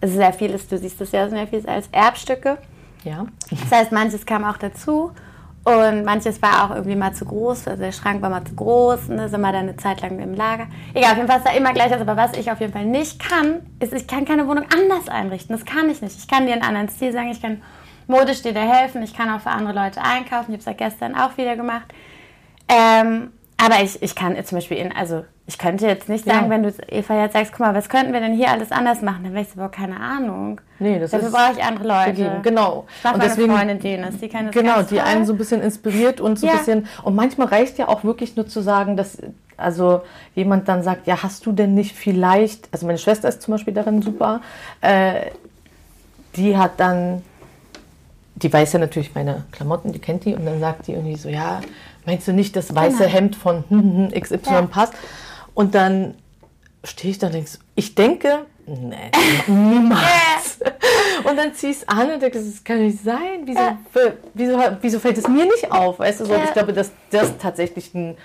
es sehr viel ist, du siehst es ja sehr viel als Erbstücke. ja. Das heißt, manches kam auch dazu und manches war auch irgendwie mal zu groß. Also der Schrank war mal zu groß, ne, sind wir dann eine Zeit lang im Lager. Egal, auf jeden Fall ist da immer gleich aus. Aber was ich auf jeden Fall nicht kann, ist, ich kann keine Wohnung anders einrichten. Das kann ich nicht. Ich kann dir einen anderen Stil sagen, ich kann modisch dir da helfen, ich kann auch für andere Leute einkaufen. Ich habe es ja gestern auch wieder gemacht. Ähm, aber ich, ich kann jetzt zum Beispiel, in, also ich könnte jetzt nicht sagen, Ja. wenn du Eva jetzt sagst, guck mal, was könnten wir denn hier alles anders machen? Dann wäre ich so, boah, keine Ahnung. Nee, das Dafür ist brauche ich andere Leute. gegeben. Genau. Ich Und meine deswegen- Freundin Denis, die kann das Genau, die toll. einen so ein bisschen inspiriert und so ein Ja. bisschen. Und manchmal reicht ja auch wirklich nur zu sagen, dass also jemand dann sagt, ja, hast du denn nicht vielleicht, also meine Schwester ist zum Beispiel darin super, äh, die hat dann, die weiß ja natürlich meine Klamotten, die kennt die und dann sagt die irgendwie so, ja, meinst du nicht, das weiße Genau. Hemd von XY Ja. passt? Und dann stehe ich da und denke, ich denke, nee, niemals. Und dann zieh ich es an und denke, das kann nicht sein. Wieso, Ja. wieso, wieso fällt es mir nicht auf? Weißt du, so, Ja. ich glaube, dass das tatsächlich ein,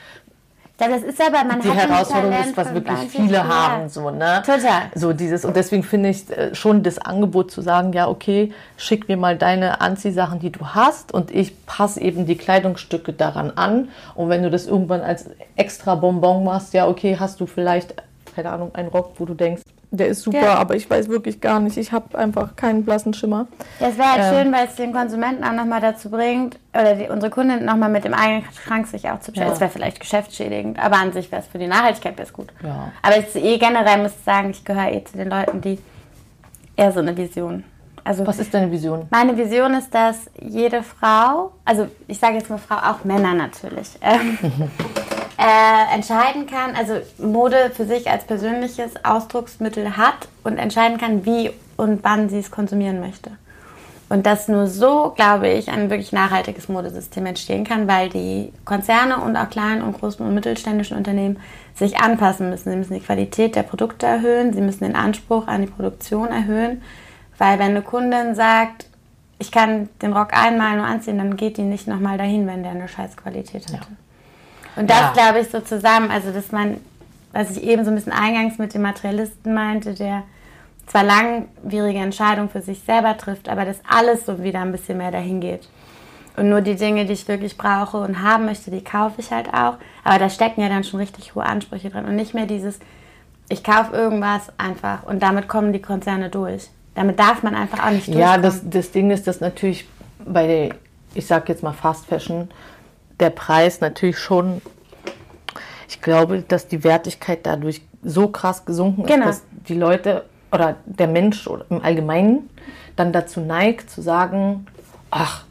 Ja, das ist aber, man die hat Herausforderung ist, was wirklich viele Dinge. haben. So, ne? Total. So dieses, und deswegen finde ich äh, schon das Angebot zu sagen, ja, okay, schick mir mal deine Anziehsachen, die du hast und ich passe eben die Kleidungsstücke daran an. Und wenn du das irgendwann als extra Bonbon machst, ja, okay, hast du vielleicht, keine Ahnung, einen Rock, wo du denkst, der ist super, Ja. aber ich weiß wirklich gar nicht, ich habe einfach keinen blassen Schimmer. Ja, es wäre halt Ähm. schön, weil es den Konsumenten auch nochmal dazu bringt, oder die, unsere Kunden nochmal mit dem eigenen Schrank sich auch zu beschäftigen. Ja. Es wäre vielleicht geschäftsschädigend, aber an sich wäre es für die Nachhaltigkeit wär's gut. Ja. Aber ich, eh generell muss ich sagen, ich gehöre eh zu den Leuten, die eher so eine Vision. Also Was ist deine Vision? Meine Vision ist, dass jede Frau, also ich sage jetzt mal Frau, auch Männer natürlich, ähm, äh, entscheiden kann, also Mode für sich als persönliches Ausdrucksmittel hat und entscheiden kann, wie und wann sie es konsumieren möchte. Und dass nur so, glaube ich, ein wirklich nachhaltiges Modesystem entstehen kann, weil die Konzerne und auch kleinen und großen und mittelständischen Unternehmen sich anpassen müssen. Sie müssen die Qualität der Produkte erhöhen, sie müssen den Anspruch an die Produktion erhöhen, weil wenn eine Kundin sagt, ich kann den Rock einmal nur anziehen, dann geht die nicht nochmal dahin, wenn der eine scheiß Qualität hatte. Und das Ja. glaube ich so zusammen, also dass man, was ich eben so ein bisschen eingangs mit dem Materialisten meinte, der zwar langwierige Entscheidungen für sich selber trifft, aber dass alles so wieder ein bisschen mehr dahin geht. Und nur die Dinge, die ich wirklich brauche und haben möchte, die kaufe ich halt auch. Aber da stecken ja dann schon richtig hohe Ansprüche drin. Und nicht mehr dieses, ich kaufe irgendwas einfach und damit kommen die Konzerne durch. Damit darf man einfach auch nicht Ja, durchkommen. das, das Ding ist, dass natürlich bei der, ich sag jetzt mal Fast Fashion, der Preis natürlich schon, ich glaube, dass die Wertigkeit dadurch so krass gesunken Genau. ist, dass die Leute oder der Mensch oder im Allgemeinen dann dazu neigt zu sagen, ach,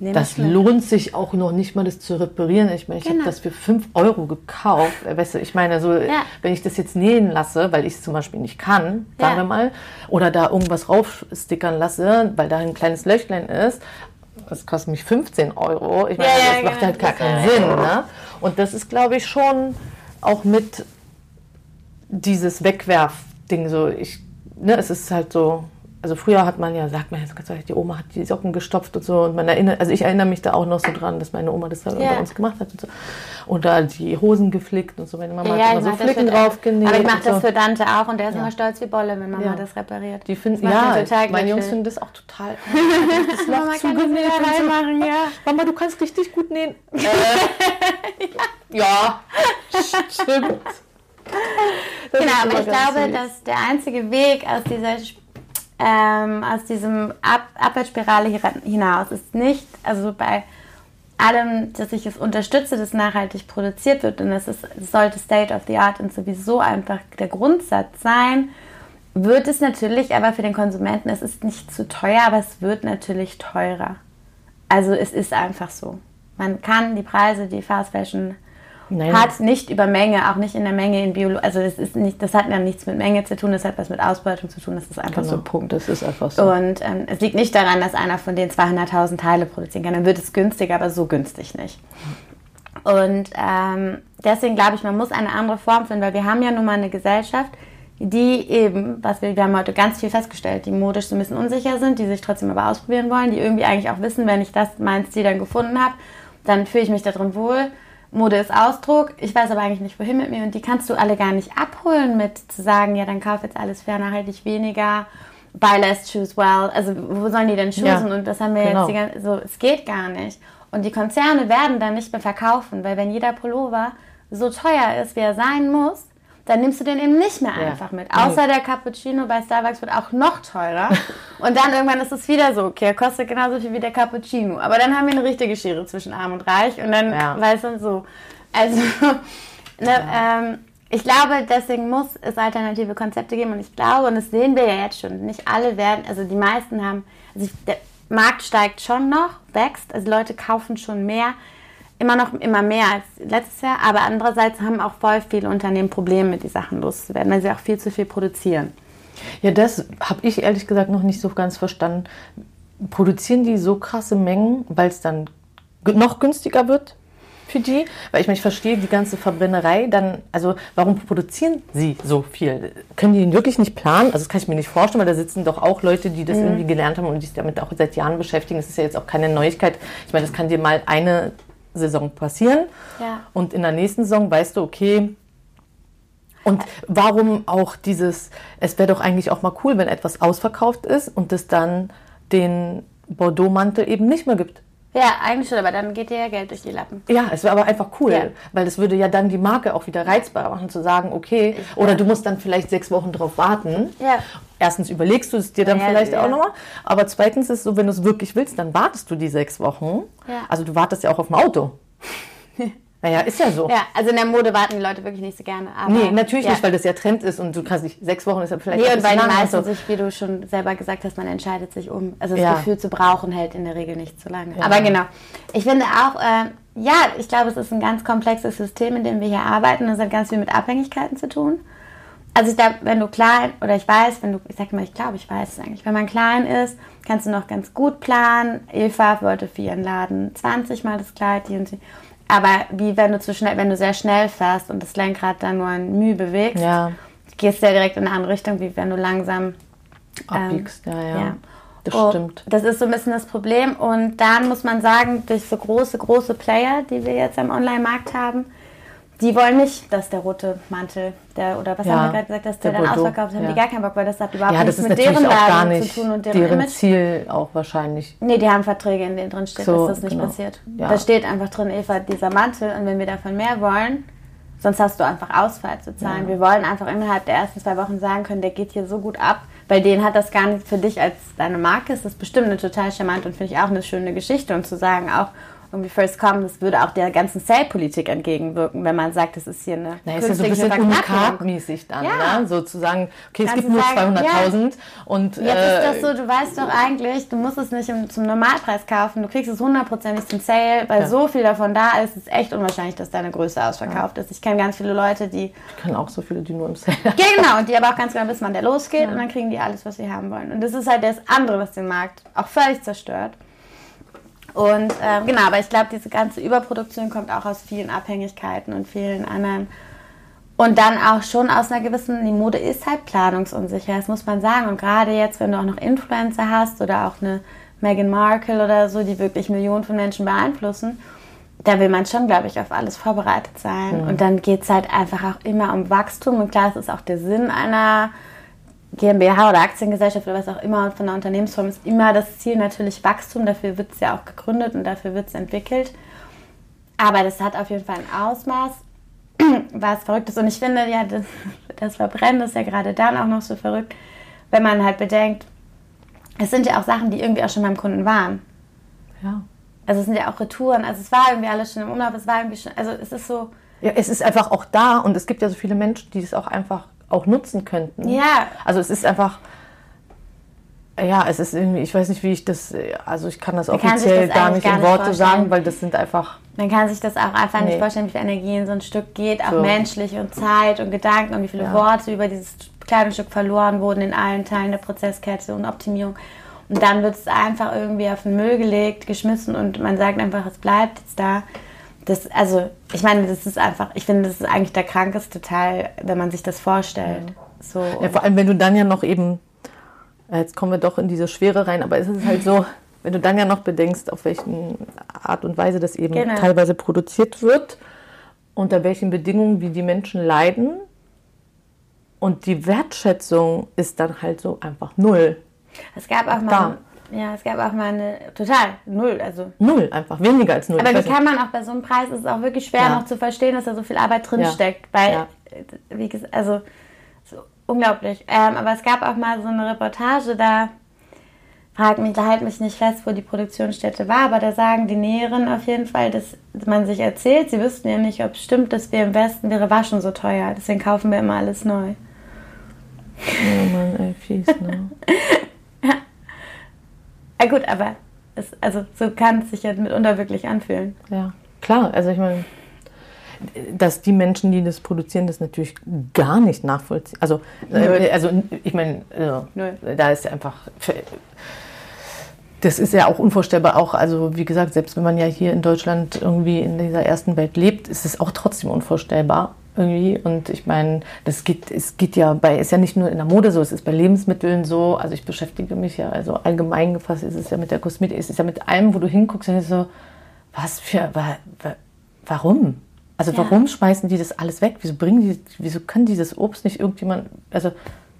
Nehm das lohnt sich auch noch nicht mal, das zu reparieren. Ich meine, ich Genau. habe das für 5 Euro gekauft. Äh, Weißt du, ich meine, so, Ja. wenn ich das jetzt nähen lasse, weil ich es zum Beispiel nicht kann, sagen Ja. wir mal, oder da irgendwas raufstickern lasse, weil da ein kleines Löchlein ist, das kostet mich 15 Euro. Ich meine, Ja, ja, das macht genau. halt gar keinen ja- Sinn. Ne? Und das ist, glaube ich, schon auch mit dieses Wegwerfding so. Ich, ne, es ist halt so. Also früher hat man ja, sagt man ja so ganz ehrlich, die Oma hat die Socken gestopft und so. Und man erinnert, also ich erinnere mich da auch noch so dran, dass meine Oma das da Ja. bei uns gemacht hat und so. Und da die Hosen geflickt und so. Meine Mama Ja, hat immer so das Flicken drauf genäht. Aber ich mache das so. für Dante auch und der ist Ja. immer stolz wie Bolle, wenn Mama Ja. das repariert. Die finden, Das ja, total meine Jungs finden das auch total. Das Mama kann das wieder so. reinmachen, ja. Mama, du kannst richtig gut nähen. Äh, ja, stimmt. genau, aber ich glaube, süß. dass der einzige Weg aus dieser ähm, aus diesem Ab Abwärtsspirale hinaus ist nicht, also bei allem, dass ich es unterstütze, dass nachhaltig produziert wird und das, ist, sollte State of the Art und sowieso einfach der Grundsatz sein, wird es natürlich aber für den Konsumenten, es ist nicht zu teuer, aber es wird natürlich teurer. Also es ist einfach so. Man kann die Preise, die Fast Fashion Nein. hat, nicht über Menge, auch nicht in der Menge in Biologie. Also das ist nicht, das hat ja nichts mit Menge zu tun, das hat was mit Ausbeutung zu tun. Das ist einfach genau. so. Punkt. Das ist einfach so. Und ähm, es liegt nicht daran, dass einer von den 200.000 Teile produzieren kann. Dann wird es günstiger, aber so günstig nicht. Und ähm, deswegen glaube ich, man muss eine andere Form finden, weil wir haben ja nun mal eine Gesellschaft, die eben, was wir, wir haben heute ganz viel festgestellt, die modisch so ein bisschen unsicher sind, die sich trotzdem aber ausprobieren wollen, die irgendwie eigentlich auch wissen, wenn ich das mein Stil dann gefunden habe, dann fühle ich mich darin wohl. Mode ist Ausdruck, ich weiß aber eigentlich nicht, wohin mit mir und die kannst du alle gar nicht abholen mit zu sagen, ja, dann kauf jetzt alles fair, nachhaltig weniger, buy less, choose well. Also wo sollen die denn choosen? Ja, und das haben wir genau. jetzt die ganze, so, es geht gar nicht. Und die Konzerne werden dann nicht mehr verkaufen, weil wenn jeder Pullover so teuer ist, wie er sein muss, dann nimmst du den eben nicht mehr einfach ja. mit. Außer der Cappuccino bei Starbucks wird auch noch teurer. und dann irgendwann ist es wieder so, okay, er kostet genauso viel wie der Cappuccino. Aber dann haben wir eine richtige Schere zwischen Arm und Reich und dann, ja. weißt du, so. Also, ne, ja. ähm, ich glaube, deswegen muss es alternative Konzepte geben und ich glaube, und das sehen wir ja jetzt schon, nicht alle werden, also die meisten haben, also ich, der Markt steigt schon noch, wächst, also Leute kaufen schon mehr immer noch immer mehr als letztes Jahr, aber andererseits haben auch voll viele Unternehmen Probleme, mit die Sachen loszuwerden, weil sie auch viel zu viel produzieren. Ja, das habe ich ehrlich gesagt noch nicht so ganz verstanden. Produzieren die so krasse Mengen, weil es dann noch günstiger wird für die? Weil ich meine, ich verstehe die ganze Verbrennerei dann, also warum produzieren sie so viel? Können die den wirklich nicht planen? Also das kann ich mir nicht vorstellen, weil da sitzen doch auch Leute, die das mhm. irgendwie gelernt haben und sich damit auch seit Jahren beschäftigen. Das ist ja jetzt auch keine Neuigkeit. Ich meine, das kann dir mal eine Saison passieren. Ja. Und in der nächsten Saison weißt du, okay, und warum auch dieses, es wäre doch eigentlich auch mal cool, wenn etwas ausverkauft ist und es dann den Bordeaux-Mantel eben nicht mehr gibt. Ja, eigentlich schon, aber dann geht dir ja Geld durch die Lappen. Ja, es wäre aber einfach cool, ja. weil das würde ja dann die Marke auch wieder reizbar machen, zu sagen, okay, ich, oder ja. du musst dann vielleicht sechs Wochen drauf warten. Ja. Erstens überlegst du es dir dann ja, vielleicht auch nochmal, aber zweitens ist es so, wenn du es wirklich willst, dann wartest du die sechs Wochen. Also du wartest ja auch auf dem Auto. Naja, ist ja so. Ja, also in der Mode warten die Leute wirklich nicht so gerne. Aber, nee, natürlich ja. nicht, weil das ja Trend ist und du kannst nicht, sechs Wochen ist ja vielleicht Nee, und weil die meisten so. sich, wie du schon selber gesagt hast, man entscheidet sich um. Also das ja. Gefühl zu brauchen hält in der Regel nicht so lange. Ja. Aber genau. Ich finde auch, äh, ja, ich glaube, es ist ein ganz komplexes System, in dem wir hier arbeiten. Das hat ganz viel mit Abhängigkeiten zu tun. Also ich glaube, wenn du klein, oder ich weiß, wenn du, ich sag mal, ich glaube, ich weiß es eigentlich, wenn man klein ist, kannst du noch ganz gut planen. Eva wollte für ihren Laden 20 Mal das Kleid, die und die. Aber wie wenn du zu schnell, wenn du sehr schnell fährst und das Lenkrad dann nur ein Mühe bewegst, ja. gehst du ja direkt in eine andere Richtung, wie wenn du langsam abbiegst. Ähm, ja, ja. ja. Das oh, stimmt. Das ist so ein bisschen das Problem. Und dann muss man sagen, durch so große, große Player, die wir jetzt am Online-Markt haben, die wollen nicht, dass der rote Mantel, der, oder was ja, haben wir gerade gesagt, dass der, der dann ausverkauft ist, haben ja. die gar keinen Bock, weil das hat überhaupt ja, nichts mit deren Laden zu tun und deren, deren Image. Ziel auch wahrscheinlich. Nee, die haben Verträge, in denen drin steht, so, dass das nicht genau. passiert. Ja. Da steht einfach drin, Eva, dieser Mantel und wenn wir davon mehr wollen, sonst hast du einfach Ausfall zu zahlen. Wir wollen einfach innerhalb der ersten zwei Wochen sagen können, der geht hier so gut ab, bei denen hat das gar nicht für dich als deine Marke, ist das bestimmt eine total charmante und finde ich auch eine schöne Geschichte und zu sagen auch, irgendwie First Come, das würde auch der ganzen Sale-Politik entgegenwirken, wenn man sagt, das ist hier eine Na, ist ja so ein bisschen unikat-mäßig dann, ja. ne? sozusagen, okay, es gibt nur 200.000 ja. und... Jetzt äh, ist das so, du weißt doch eigentlich, du musst es nicht zum Normalpreis kaufen, du kriegst es hundertprozentig zum Sale, weil ja. so viel davon da ist, ist echt unwahrscheinlich, dass deine Größe ausverkauft ist. Ich kenne ganz viele Leute, die... Ich kenne auch so viele, die nur im Sale Genau, und die aber auch ganz genau wissen, wann der losgeht und dann kriegen die alles, was sie haben wollen. Und das ist halt das andere, was den Markt auch völlig zerstört. Und äh, genau, aber ich glaube, diese ganze Überproduktion kommt auch aus vielen Abhängigkeiten und vielen anderen. Und dann auch schon aus einer gewissen, die Mode ist halt planungsunsicher, das muss man sagen. Und gerade jetzt, wenn du auch noch Influencer hast oder auch eine Meghan Markle oder so, die wirklich Millionen von Menschen beeinflussen, da will man schon, glaube ich, auf alles vorbereitet sein. Mhm. Und dann geht es halt einfach auch immer um Wachstum. Und klar, es ist auch der Sinn einer GmbH oder Aktiengesellschaft oder was auch immer von der Unternehmensform ist immer das Ziel natürlich Wachstum. Dafür wird es ja auch gegründet und dafür wird es entwickelt. Aber das hat auf jeden Fall ein Ausmaß. was Verrücktes. Und ich finde, ja, das, das Verbrennen ist ja gerade dann auch noch so verrückt, wenn man halt bedenkt, es sind ja auch Sachen, die irgendwie auch schon beim Kunden waren. Ja. Also es sind ja auch Retouren, also es war irgendwie alles schon im Umlauf, es war irgendwie schon, also es ist so. Ja, es ist einfach auch da und es gibt ja so viele Menschen, die es auch einfach auch nutzen könnten. Ja. Also es ist einfach, ja, es ist irgendwie, ich weiß nicht, wie ich das, also ich kann das Man kann offiziell das gar nicht gar in Worte vorstellen. sagen, weil das sind einfach, Man kann sich das auch einfach Nee. nicht vorstellen, wie viel Energie in so ein Stück geht, auch So. menschlich und Zeit und Gedanken und wie viele Ja. Worte über dieses Kleidungsstück verloren wurden in allen Teilen der Prozesskette und Optimierung. Und dann wird es einfach irgendwie auf den Müll gelegt, geschmissen und man sagt einfach, es bleibt jetzt da. Das, also, ich meine, das ist einfach, ich finde, das ist eigentlich der krankeste Teil, wenn man sich das vorstellt. So, ja, vor allem wenn du dann ja noch eben, äh, jetzt kommen wir doch in diese Schwere rein, aber es ist halt so, wenn du dann ja noch bedenkst, auf welche Art und Weise das eben Genau. teilweise produziert wird, unter welchen Bedingungen, wie die Menschen leiden und die Wertschätzung ist dann halt so einfach null. es gab auch mal, ja, es gab auch mal eine, total, null, also Null einfach, weniger als null. Aber wie kann man auch bei so einem Preis, ist es auch wirklich schwer Ja. noch zu verstehen, dass da so viel Arbeit drin steckt. Weil, Ja. äh, wie gesagt, also so unglaublich. Ähm, aber es gab auch mal so eine Reportage, da fragt mich, da halt mich nicht fest, wo die Produktionsstätte war, aber da sagen die Näheren auf jeden Fall, dass man sich erzählt, sie wüssten ja nicht, ob es stimmt, dass wir im Westen wäre Waschen so teuer. Deswegen kaufen wir immer alles neu. Oh Mann, ey, fies, ne? Ah, gut, aber es, also so kann es sich ja mitunter wirklich anfühlen. Ja, klar. Also ich meine, dass die Menschen, die das produzieren, das natürlich gar nicht nachvollziehen. Also, äh, also ich meine, äh, da ist ja einfach. Das ist ja auch unvorstellbar. Auch, also wie gesagt, selbst wenn man ja hier in Deutschland irgendwie in dieser ersten Welt lebt, ist es auch trotzdem unvorstellbar irgendwie. Und ich meine, das geht, es geht ja bei, ist ja nicht nur in der Mode so, es ist bei Lebensmitteln so. Also ich beschäftige mich ja, also allgemein gefasst ist es ja mit der Kosmetik, es ist ja mit allem, wo du hinguckst, und so, was für, wa, wa, warum? Also Ja. warum schmeißen die das alles weg? Wieso bringen die, wieso kann dieses Obst nicht irgendjemand, also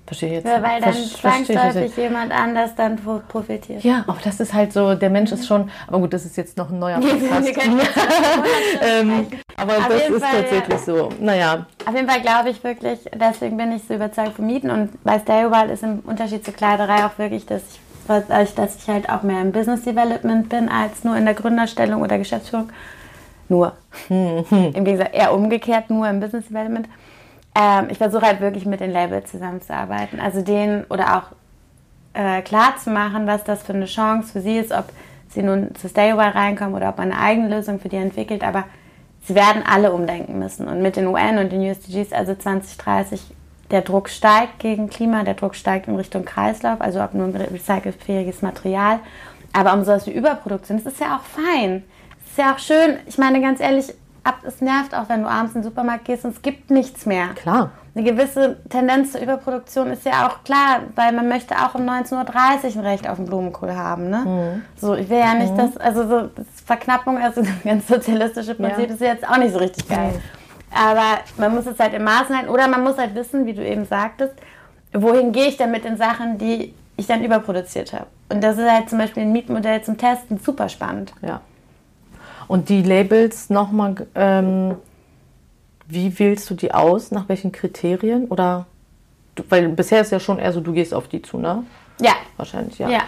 verstehe ich jetzt Ja, weil dann zwangsläufig jemand anders dann pro- profitiert. Ja, aber das ist halt so, der Mensch ist schon, aber gut, das ist jetzt noch ein neuer Podcast. können ähm, aber Auf das ist Fall, tatsächlich so. Naja, Auf jeden Fall glaube ich wirklich, deswegen bin ich so überzeugt vom Mieten und bei Staywild ist im Unterschied zur Kleiderei auch wirklich, dass ich, dass ich halt auch mehr im Business Development bin als nur in der Gründerstellung oder Geschäftsführung. Nur. Im Gegensatz eher umgekehrt, nur im Business Development. Ähm, ich versuche halt wirklich mit den Labels zusammenzuarbeiten. Also denen oder auch äh, klar zu machen, was das für eine Chance für sie ist, ob sie nun zu Staywell reinkommen oder ob man eine eigene Lösung für die entwickelt. Aber sie werden alle umdenken müssen. Und mit den UN und den USDGs, also 2030, der Druck steigt gegen Klima, der Druck steigt in Richtung Kreislauf, also ob nun recycelfähiges Material. Aber um sowas wie Überproduktion, das ist ja auch fein. Das ist ja auch schön. Ich meine, ganz ehrlich, ab, es nervt auch, wenn du abends in den Supermarkt gehst und es gibt nichts mehr klar. eine gewisse Tendenz zur Überproduktion ist ja auch klar, weil man möchte auch um 19.30 Uhr ein Recht auf den Blumenkohl haben. Ne? So, ich will ja nicht, dass, also so das Verknappung, also das ganz sozialistische Prinzip Ja. ist jetzt auch nicht so richtig geil. Aber man muss es halt im Maßen halten oder man muss halt wissen, wie du eben sagtest, wohin gehe ich denn mit den Sachen, die ich dann überproduziert habe. Und das ist halt zum Beispiel ein Mietmodell zum Testen super spannend. Ja. Und die Labels nochmal, ähm, wie wählst du die aus? Nach welchen Kriterien? Oder, du, weil bisher ist ja schon eher so, du gehst auf die zu, ne? Ja, Wahrscheinlich, ja. Ja.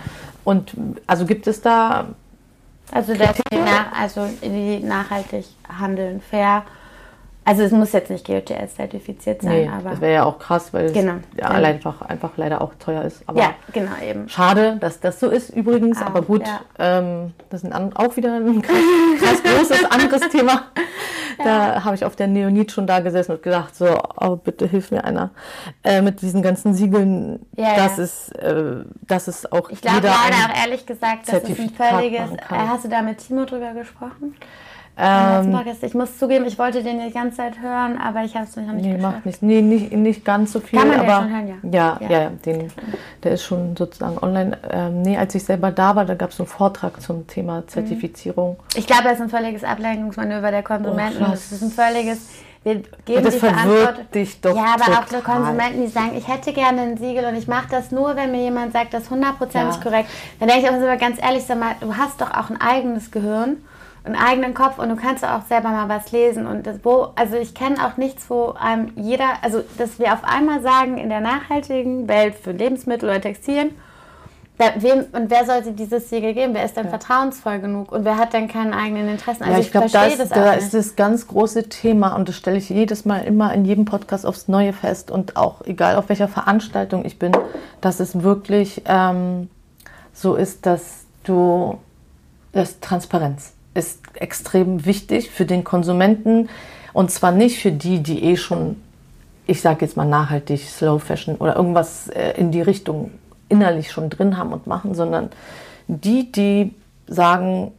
Und also gibt es da, Also, dass die, also die nachhaltig handeln, fair. Also es muss jetzt nicht GOTS-zertifiziert sein, nee, aber das wäre ja auch krass, weil es Genau. ja, Ja. allein einfach, einfach leider auch teuer ist. Aber ja, genau eben. Schade, dass das so ist übrigens, Ah, aber gut, ja. ähm, das ist ein, auch wieder ein krass, krass großes anderes Thema. Da habe ich auf der Neonit schon da gesessen und gedacht, so, oh, bitte hilf mir einer. Äh, mit diesen ganzen Siegeln, das ist, äh, das ist auch Ich glaube leider ein, auch ehrlich gesagt, dass es ein völliges. Äh, hast du da mit Timo drüber gesprochen? Ähm? Ich muss zugeben, ich wollte den die ganze Zeit hören, aber ich habe es noch nicht Nee, geschafft. macht nicht, nee, nicht, nicht ganz so viel. Kann man aber schon hören, ja? Ja, Ja. ja, ja, den, der ist schon sozusagen online. Ähm, nee, als ich selber da war, da gab es einen Vortrag zum Thema Zertifizierung. Ich glaube, das ist ein völliges Ablenkungsmanöver der Konsumenten. Oh, das ist ein völliges. Wir geben das die verwirrt dich doch Ja, aber auch total. für Konsumenten, die sagen, ich hätte gerne ein Siegel und ich mache das nur, wenn mir jemand sagt, das ist hundertprozentig Ja. korrekt. Dann denke ich auch immer ganz ehrlich, sag mal, du hast doch auch ein eigenes Gehirn einen eigenen Kopf und du kannst auch selber mal was lesen. Und das, wo, also ich kenne auch nichts, wo einem jeder, also dass wir auf einmal sagen, in der nachhaltigen Welt für Lebensmittel oder Textilien, da, wem, und wer sollte dieses Siegel geben? Wer ist denn ja. vertrauensvoll genug? Und wer hat denn keinen eigenen Interessen? Also ja, ich, ich glaube, das, das da ist das ganz große Thema und das stelle ich jedes Mal immer in jedem Podcast aufs Neue fest und auch egal auf welcher Veranstaltung ich bin, dass es wirklich ähm, so ist, dass du das Transparenz ist extrem wichtig für den Konsumenten. Und zwar nicht für die, die eh schon, ich sage jetzt mal nachhaltig, Slow Fashion oder irgendwas äh, in die Richtung innerlich schon drin haben und machen, sondern die, die sagen,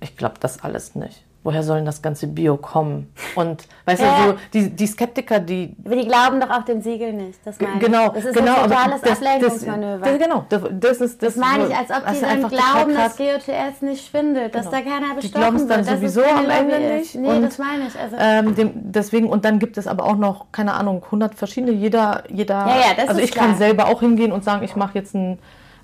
ich glaube das alles nicht woher soll denn das ganze Bio kommen? Und weißt ja. du, so die, die Skeptiker, die. Aber die glauben doch auf den Siegel nicht. Das meine genau, ich. Das ist genau, ein totales das, Ablenkungsmanöver. Das, das, genau, das, ist das. Das meine ich, als ob die dann glauben, dass GOTS nicht schwindet, dass genau. da keiner bestochen Die glauben es dann sowieso am Ende nicht. Nee, und, das meine ich. Also ähm, dem, deswegen, und dann gibt es aber auch noch, keine Ahnung, 100 verschiedene, jeder, jeder. Ja, ja, das also ist ich klar. kann selber auch hingehen und sagen, ich mache jetzt ein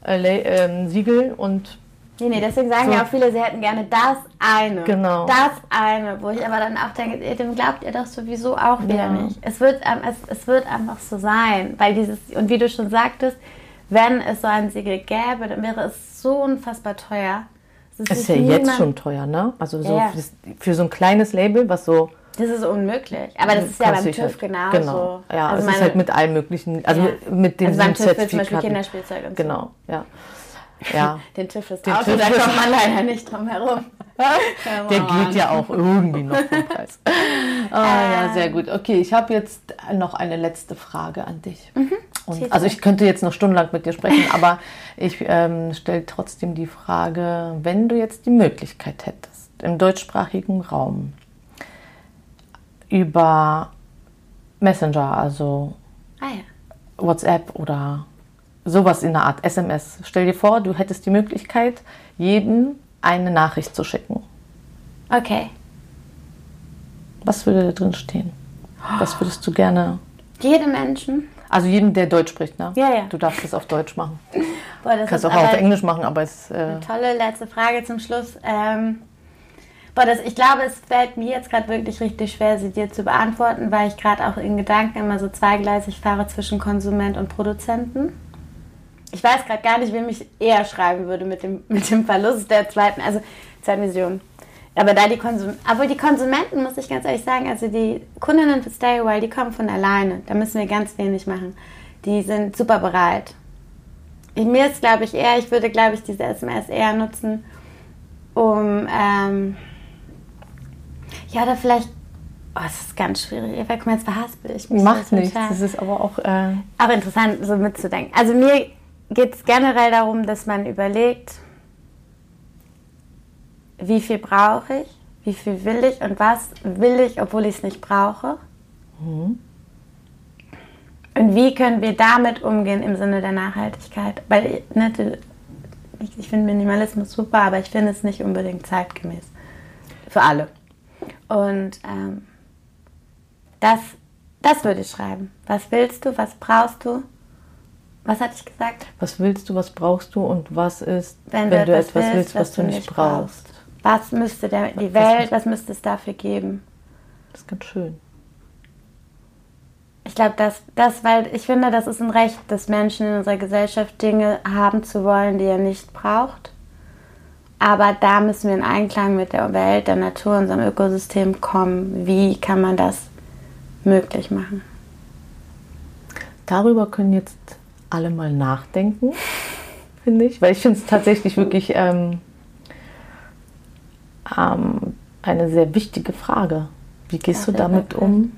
äh, äh, Siegel und Nee, nee, deswegen sagen so. ja auch viele, sie hätten gerne das eine. Genau. Das eine, wo ich aber dann auch denke, dem glaubt ihr doch sowieso auch wieder ja. nicht. Es wird, es, es wird einfach so sein, weil dieses, und wie du schon sagtest, wenn es so ein Siegel gäbe, dann wäre es so unfassbar teuer. Es ist, ist ja jetzt schon teuer, ne? Also so ja. für so ein kleines Label, was so das ist unmöglich. Aber das ist ja beim TÜV halt, genauso. Genau. Ja, also es ist halt mit allem möglichen, also ja. mit dem also beim TÜV zum Beispiel Kinderspielzeug und so. Genau, ja. Ja. Den Tisch ist Auto, Tisch da kommt man leider nicht drum herum. Der geht ja auch irgendwie noch vom Preis. Oh, ja, sehr gut. Okay, ich habe jetzt noch eine letzte Frage an dich. Mhm. Und, also ich könnte jetzt noch stundenlang mit dir sprechen, aber ich ähm, stelle trotzdem die Frage, wenn du jetzt die Möglichkeit hättest, im deutschsprachigen Raum über Messenger, also ah, ja. WhatsApp oder sowas in der Art SMS. Stell dir vor, du hättest die Möglichkeit, jedem eine Nachricht zu schicken. Okay. Was würde da drin stehen? Was würdest du gerne? Jedem Menschen. Also jedem, der Deutsch spricht, ne? Ja, ja. Du darfst es auf Deutsch machen. Boah, das Kannst auch auf Englisch machen, aber es. Äh eine tolle letzte Frage zum Schluss. Ähm, boah, das, ich glaube, es fällt mir jetzt gerade wirklich richtig schwer, sie dir zu beantworten, weil ich gerade auch in Gedanken immer so zweigleisig fahre zwischen Konsument und Produzenten ich weiß gerade gar nicht, wem ich eher schreiben würde mit dem, mit dem Verlust der zweiten, also zweiten Vision. Aber da die Konsumenten, aber die Konsumenten, muss ich ganz ehrlich sagen, also die Kundinnen für Stay Away, die kommen von alleine. Da müssen wir ganz wenig machen. Die sind super bereit. Mir ist, glaube ich, eher, ich würde, glaube ich, diese SMS eher nutzen, um, ähm, ja, oder vielleicht Oh, das ist ganz schwierig. Eva, guck mal, jetzt verhaspel ich mich. Macht nichts. Das ist aber auch. Äh aber interessant, so mitzudenken. Also mir geht es generell darum, dass man überlegt, wie viel brauche ich, wie viel will ich und was will ich, obwohl ich es nicht brauche. Mhm. Und wie können wir damit umgehen im Sinne der Nachhaltigkeit? Weil ne, ich, ich finde Minimalismus super, aber ich finde es nicht unbedingt zeitgemäß. Für alle. Und ähm, das, das würde ich schreiben. Was willst du, was brauchst du? Was hatte ich gesagt? Was willst du, was brauchst du und was ist, wenn, wenn du, etwas, willst, willst was, was, du nicht brauchst? Was müsste der, die Welt, was müsste es dafür geben? Das ist ganz schön. Ich glaube, das, das, weil ich finde, das ist ein Recht des Menschen in unserer Gesellschaft, Dinge haben zu wollen, die er nicht braucht. Aber da müssen wir in Einklang mit der Welt, der Natur, unserem Ökosystem kommen. Wie kann man das möglich machen? Darüber können jetzt alle mal nachdenken, finde ich. Weil ich finde es tatsächlich wirklich ähm, ähm, eine sehr wichtige Frage. Wie gehst ja, du damit um?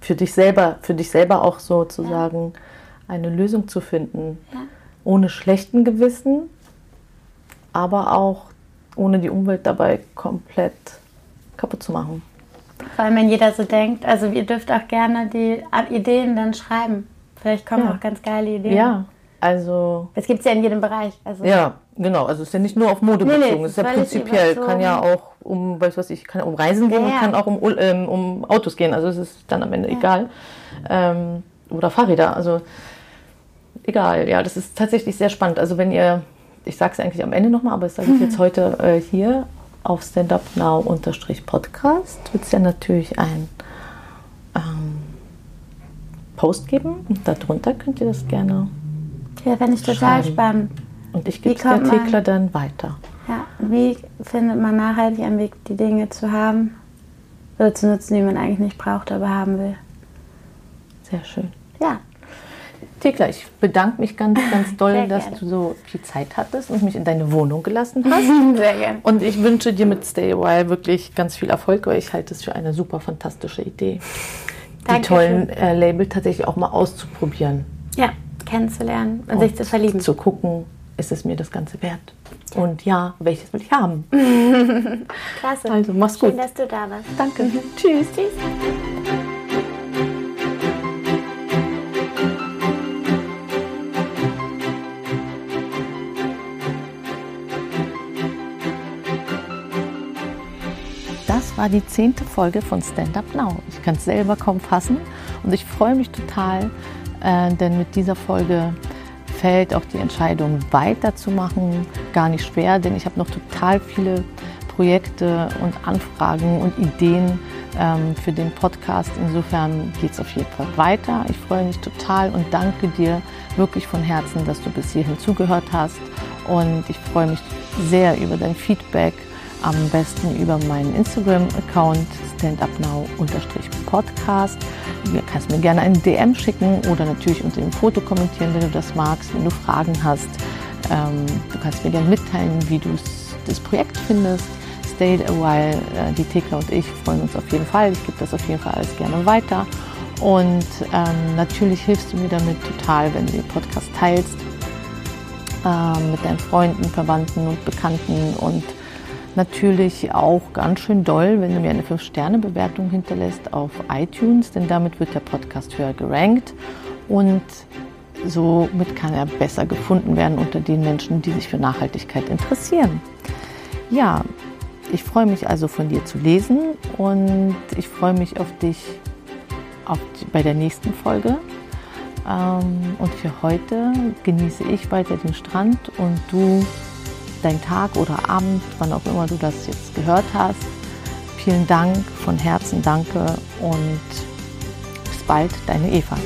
Für dich selber, für dich selber auch sozusagen ja. eine Lösung zu finden. Ja. Ohne schlechten Gewissen, aber auch ohne die Umwelt dabei komplett kaputt zu machen. Vor allem, wenn jeder so denkt. Also ihr dürft auch gerne die Ideen dann schreiben. Vielleicht kommen ja. auch ganz geile Ideen. Ja, also. Das gibt es ja in jedem Bereich. Also ja, genau. Also es ist ja nicht nur auf Mode nee, bezogen. Nee, es ist ja prinzipiell, kann ja auch um, weiß was ich, kann um Reisen gehen ja, und kann auch um, ähm, um Autos gehen. Also es ist dann am Ende ja. egal. Ähm, oder Fahrräder. Also egal. Ja, das ist tatsächlich sehr spannend. Also wenn ihr, ich sage es eigentlich am Ende nochmal, aber das sage ich jetzt heute äh, hier. auf standupnow-podcast wird es ja natürlich ein ähm, Post geben und darunter könnt ihr das gerne. Ja, finde ich total schreiben. spannend. Und ich gebe es der Thekla dann weiter. Ja, wie findet man nachhaltig einen Weg, die Dinge zu haben oder zu nutzen, die man eigentlich nicht braucht, aber haben will? Sehr schön. Ja. Thekla, ich bedanke mich ganz, ganz doll, dass du so viel Zeit hattest und mich in deine Wohnung gelassen hast. Sehr gerne. Und ich wünsche dir mit Stay a While wirklich ganz viel Erfolg, weil ich halte es für eine super fantastische Idee, die tollen äh, Label tatsächlich auch mal auszuprobieren. Ja, kennenzulernen und, und sich zu verlieben. Zu gucken, ist es mir das Ganze wert? Ja. Und ja, welches will ich haben? Klasse. Also, mach's gut. Schön, dass du da warst. Danke. Tschüss. Tschüss. War die zehnte Folge von Stand Up Now. Ich kann es selber kaum fassen und ich freue mich total, äh, denn mit dieser Folge fällt auch die Entscheidung weiterzumachen gar nicht schwer, denn ich habe noch total viele Projekte und Anfragen und Ideen ähm, für den Podcast. Insofern geht es auf jeden Fall weiter. Ich freue mich total und danke dir wirklich von Herzen, dass du bis hierhin zugehört hast. Und ich freue mich sehr über dein Feedback am besten über meinen Instagram-Account standupnow-podcast. Du kannst mir gerne einen DM schicken oder natürlich unter dem Foto kommentieren, wenn du das magst, wenn du Fragen hast. Ähm, du kannst mir gerne mitteilen, wie du das Projekt findest. Stay a while. Äh, die Thekla und ich freuen uns auf jeden Fall. Ich gebe das auf jeden Fall alles gerne weiter. Und ähm, natürlich hilfst du mir damit total, wenn du den Podcast teilst äh, mit deinen Freunden, Verwandten und Bekannten und natürlich auch ganz schön doll, wenn du mir eine 5-Sterne-Bewertung hinterlässt auf iTunes, denn damit wird der Podcast höher gerankt und somit kann er besser gefunden werden unter den Menschen, die sich für Nachhaltigkeit interessieren. Ja, ich freue mich also von dir zu lesen und ich freue mich auf dich auf die, bei der nächsten Folge. Ähm, und für heute genieße ich weiter den Strand und du dein Tag oder Abend, wann auch immer du das jetzt gehört hast. Vielen Dank, von Herzen danke und bis bald, deine Eva.